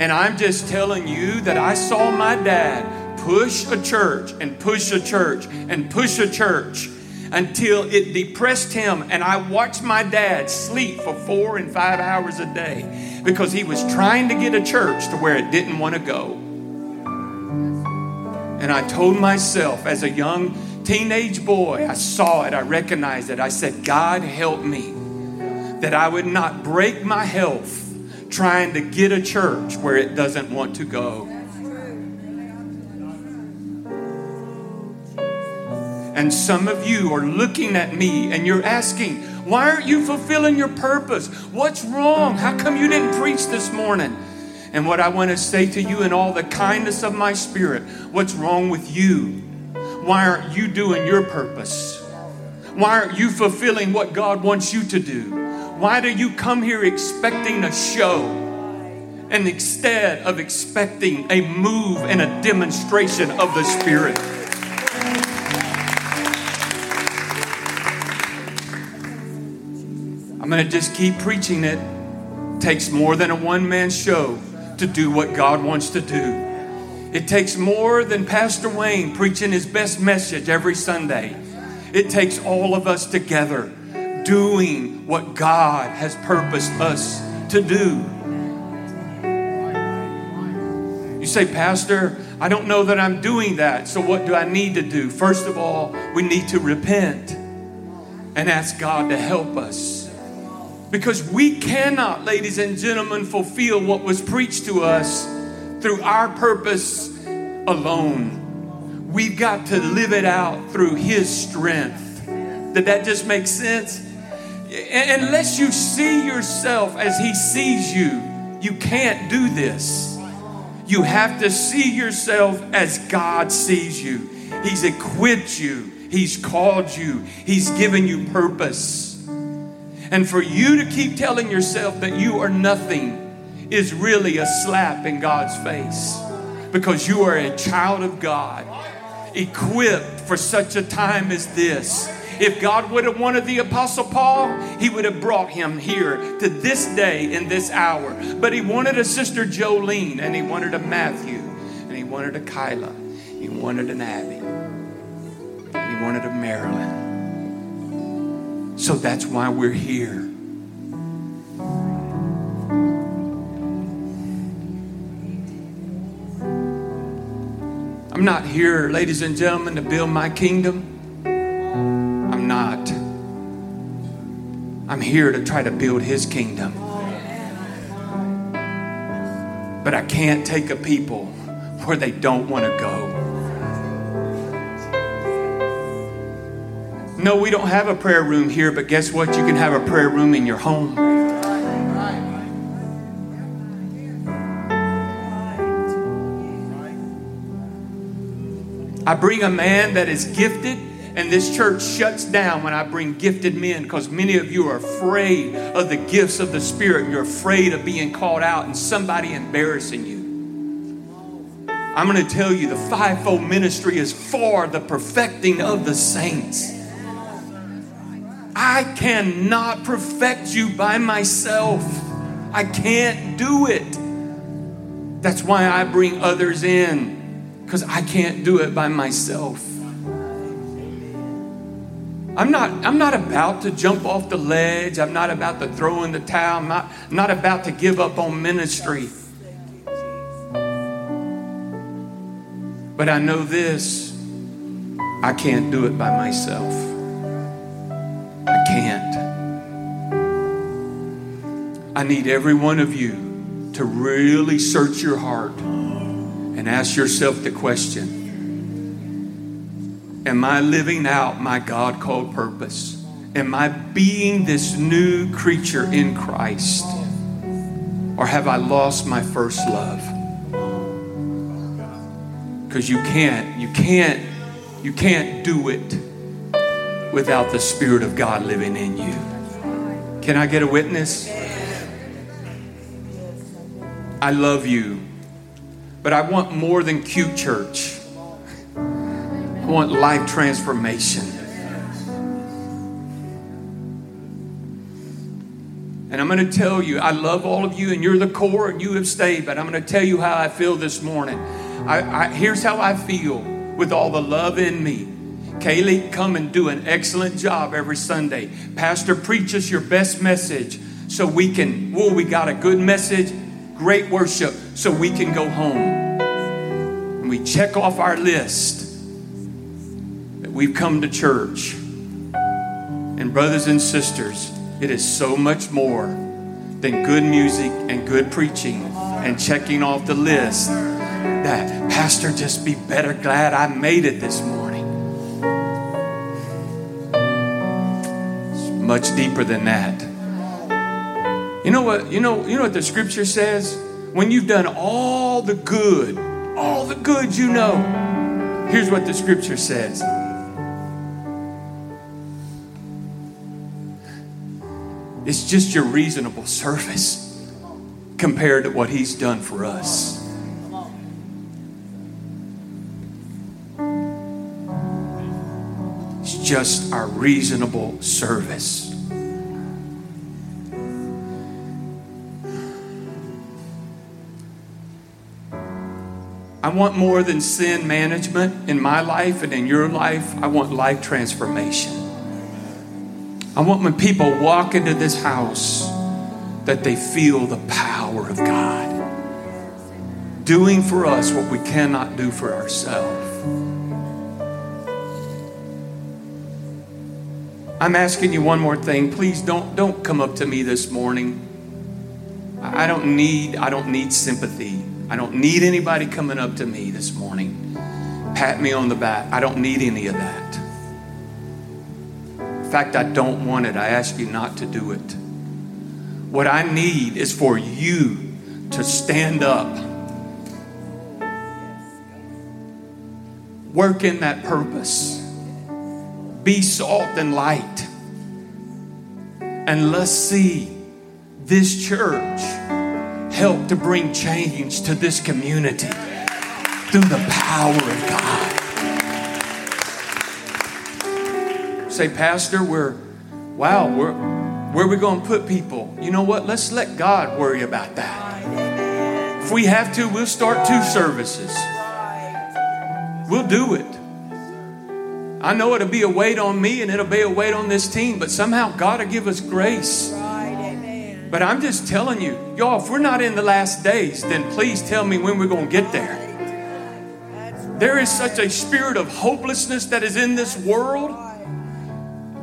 And I'm just telling you that I saw my dad push a church and push a church and push a church until it depressed him. And I watched my dad sleep for four and five hours a day because he was trying to get a church to where it didn't want to go. And I told myself as a young teenage boy, I saw it, I recognized it. I said, God, help me that I would not break my health trying to get a church where it doesn't want to go. And some of you are looking at me and you're asking, why aren't you fulfilling your purpose? What's wrong? How come you didn't preach this morning? And what I want to say to you in all the kindness of my spirit, what's wrong with you? Why aren't you doing your purpose? Why aren't you fulfilling what God wants you to do? Why do you come here expecting a show and instead of expecting a move and a demonstration of the Spirit? I'm going to just keep preaching it. Takes more than a one man show to do what God wants to do. It takes more than Pastor Wayne preaching his best message every Sunday. It takes all of us together doing what God has purposed us to do. You say, Pastor, I don't know that I'm doing that. So, what do I need to do? First of all, we need to repent and ask God to help us. Because we cannot, ladies and gentlemen, fulfill what was preached to us through our purpose alone. We've got to live it out through His strength. Did that just make sense? Unless you see yourself as He sees you, you can't do this. You have to see yourself as God sees you. He's equipped you, He's called you, He's given you purpose. And for you to keep telling yourself that you are nothing is really a slap in God's face because you are a child of God, equipped for such a time as this. If God would have wanted the Apostle Paul, he would have brought him here to this day in this hour. But he wanted a sister Jolene, and he wanted a Matthew, and he wanted a Kyla, he wanted an Abby, and he wanted a Marilyn. So that's why we're here. I'm not here, ladies and gentlemen, to build my kingdom. Not. I'm here to try to build his kingdom. But I can't take a people where they don't want to go. No, we don't have a prayer room here, but guess what? You can have a prayer room in your home. I bring a man that is gifted, and this church shuts down when I bring gifted men because many of you are afraid of the gifts of the Spirit. You're afraid of being called out and somebody embarrassing you. I'm going to tell you the fivefold ministry is for the perfecting of the saints. I cannot perfect you by myself. I can't do it. That's why I bring others in because I can't do it by myself. I'm not, I'm not about to jump off the ledge. I'm not about to throw in the towel. I'm not, not about to give up on ministry. But I know this I can't do it by myself. I can't. I need every one of you to really search your heart and ask yourself the question Am I living out my God called purpose? Am I being this new creature in Christ? Or have I lost my first love? Because you can't, you can't, you can't do it without the Spirit of God living in you. Can I get a witness? I love you. But I want more than cute church. Want life transformation. And I'm going to tell you, I love all of you, and you're the core, and you have stayed. But I'm going to tell you how I feel this morning. I, I, here's how I feel with all the love in me. Kaylee, come and do an excellent job every Sunday. Pastor, preach us your best message so we can, whoa, we got a good message great worship so we can go home. And we check off our list we've come to church. And, brothers and sisters, it is so much more than good music and good preaching and checking off the list that, Pastor, just be better glad I made it this morning. It's much deeper than that. You know what? You know, you know what the scripture says? When you've done all the good, all the good you know, here's what the scripture says. It's just your reasonable service compared to what he's done for us. It's just our reasonable service. I want more than sin management in my life and in your life. I want life transformation. I want when people walk into this house that they feel the power of God doing for us what we cannot do for ourselves. I'm asking you one more thing. Please don't don't come up to me this morning. I don't need I don't need sympathy. I don't need anybody coming up to me this morning, pat me on the back. I don't need any of that. Fact, I don't want it. I ask you not to do it. What I need is for you to stand up, work in that purpose, be salt and light, and let's see this church help to bring change to this community through the power of God. Say, Pastor, we're, wow, we're, where are we going to put people? You know what? Let's let God worry about that. If we have to, we'll start two services. We'll do it. I know it'll be a weight on me and it'll be a weight on this team, but somehow God will give us grace. But I'm just telling you, y'all, if we're not in the last days, then please tell me when we're going to get there. There is such a spirit of hopelessness that is in this world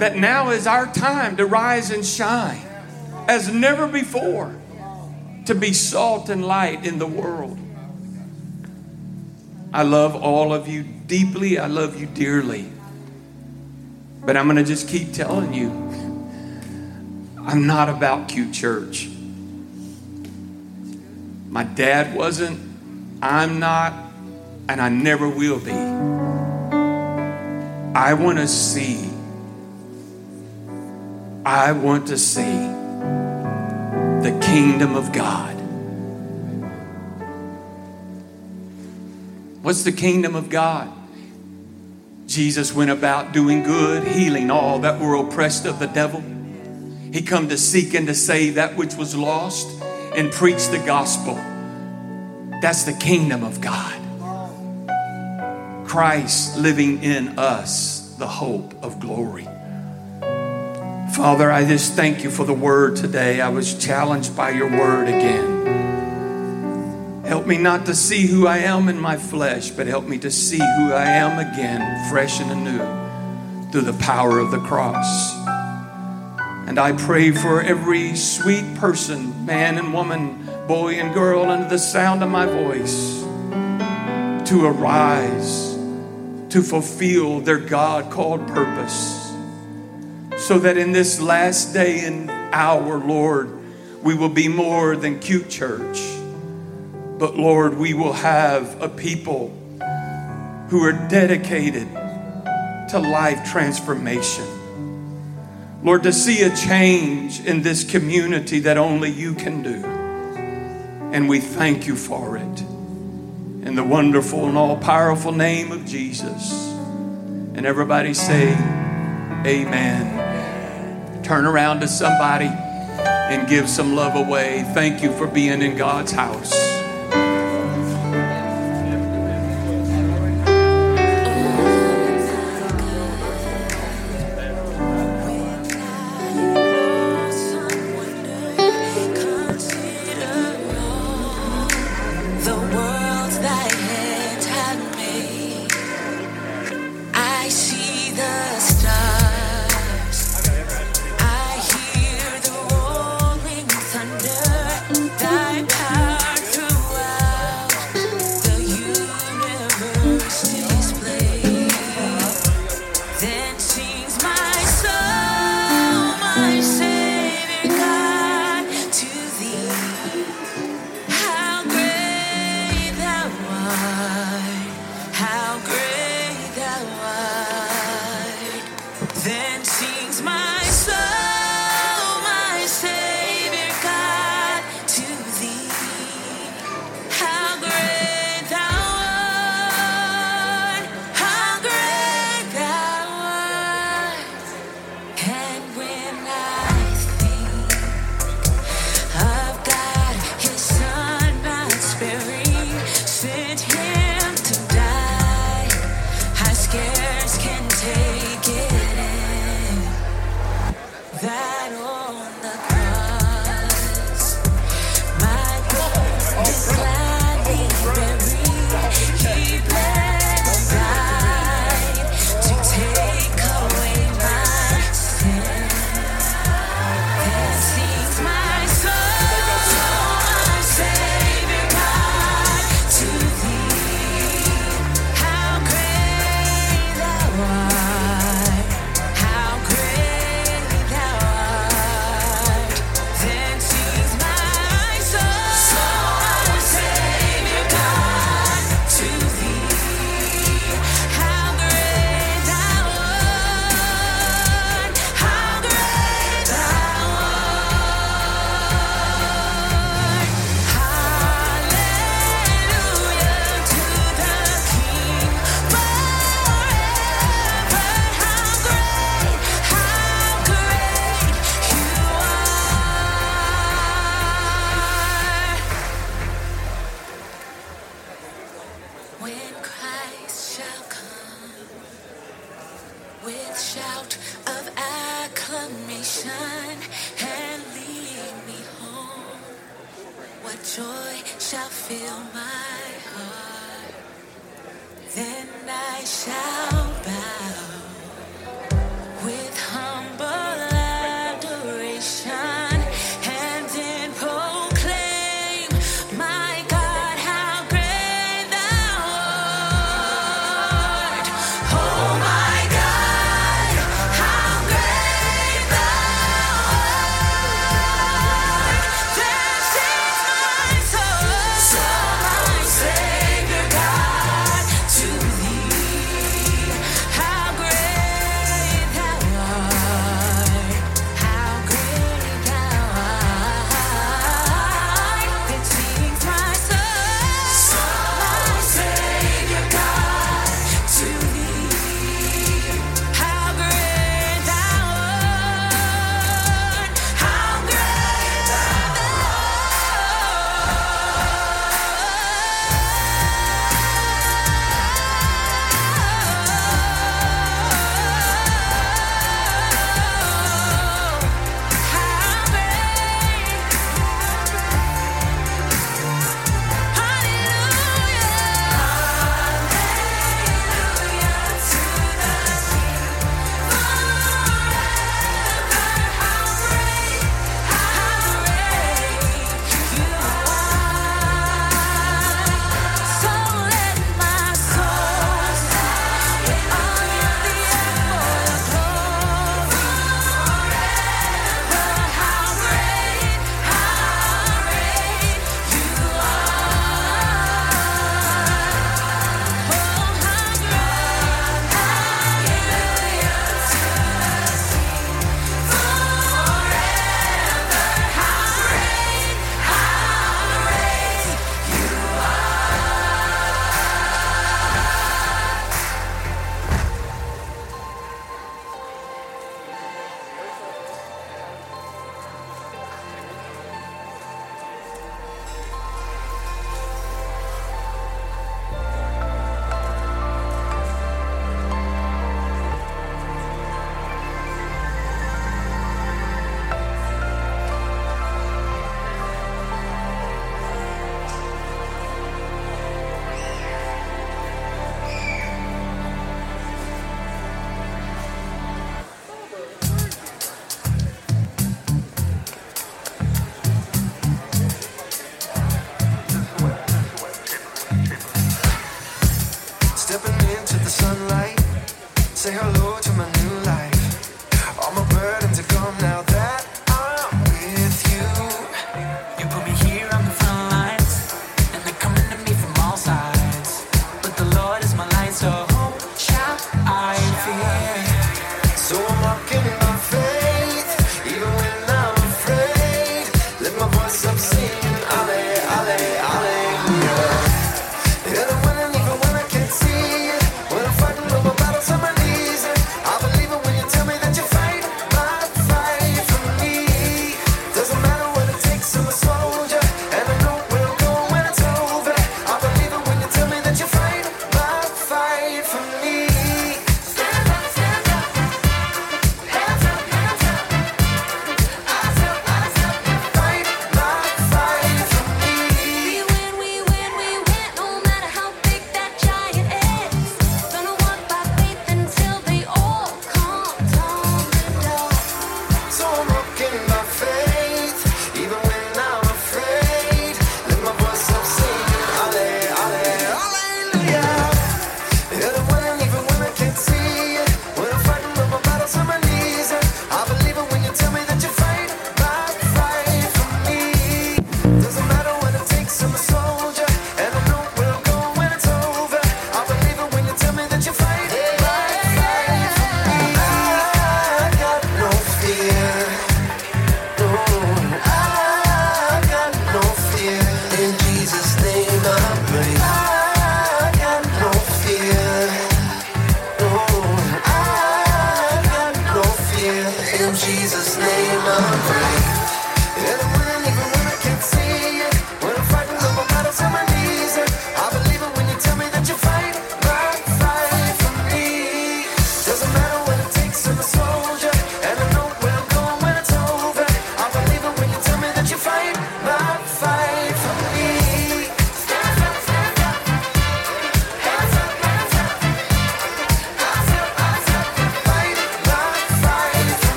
that now is our time to rise and shine as never before, to be salt and light in the world. I love all of you deeply, I love you dearly. But I'm going to just keep telling you I'm not about cute church. My dad wasn't, I'm not, and I never will be. I want to see, I want to see the kingdom of God. What's the kingdom of God? Jesus went about doing good, healing all that were oppressed of the devil. He come to seek and to save that which was lost and preach the gospel. That's the kingdom of God. Christ living in us, the hope of glory. Father, I just thank you for the word today. I was challenged by your word again. Help me not to see who I am in my flesh, but help me to see who I am again, fresh and anew, through the power of the cross. And I pray for every sweet person, man and woman, boy and girl, under the sound of my voice, to arise, to fulfill their God called purpose, so that in this last day and hour, Lord, we will be more than cute church but Lord, we will have a people who are dedicated to life transformation. Lord, to see a change in this community that only you can do. And we thank you for it. In the wonderful and all powerful name of Jesus. And everybody say, Amen. Turn around to somebody and give some love away. Thank you for being in God's house.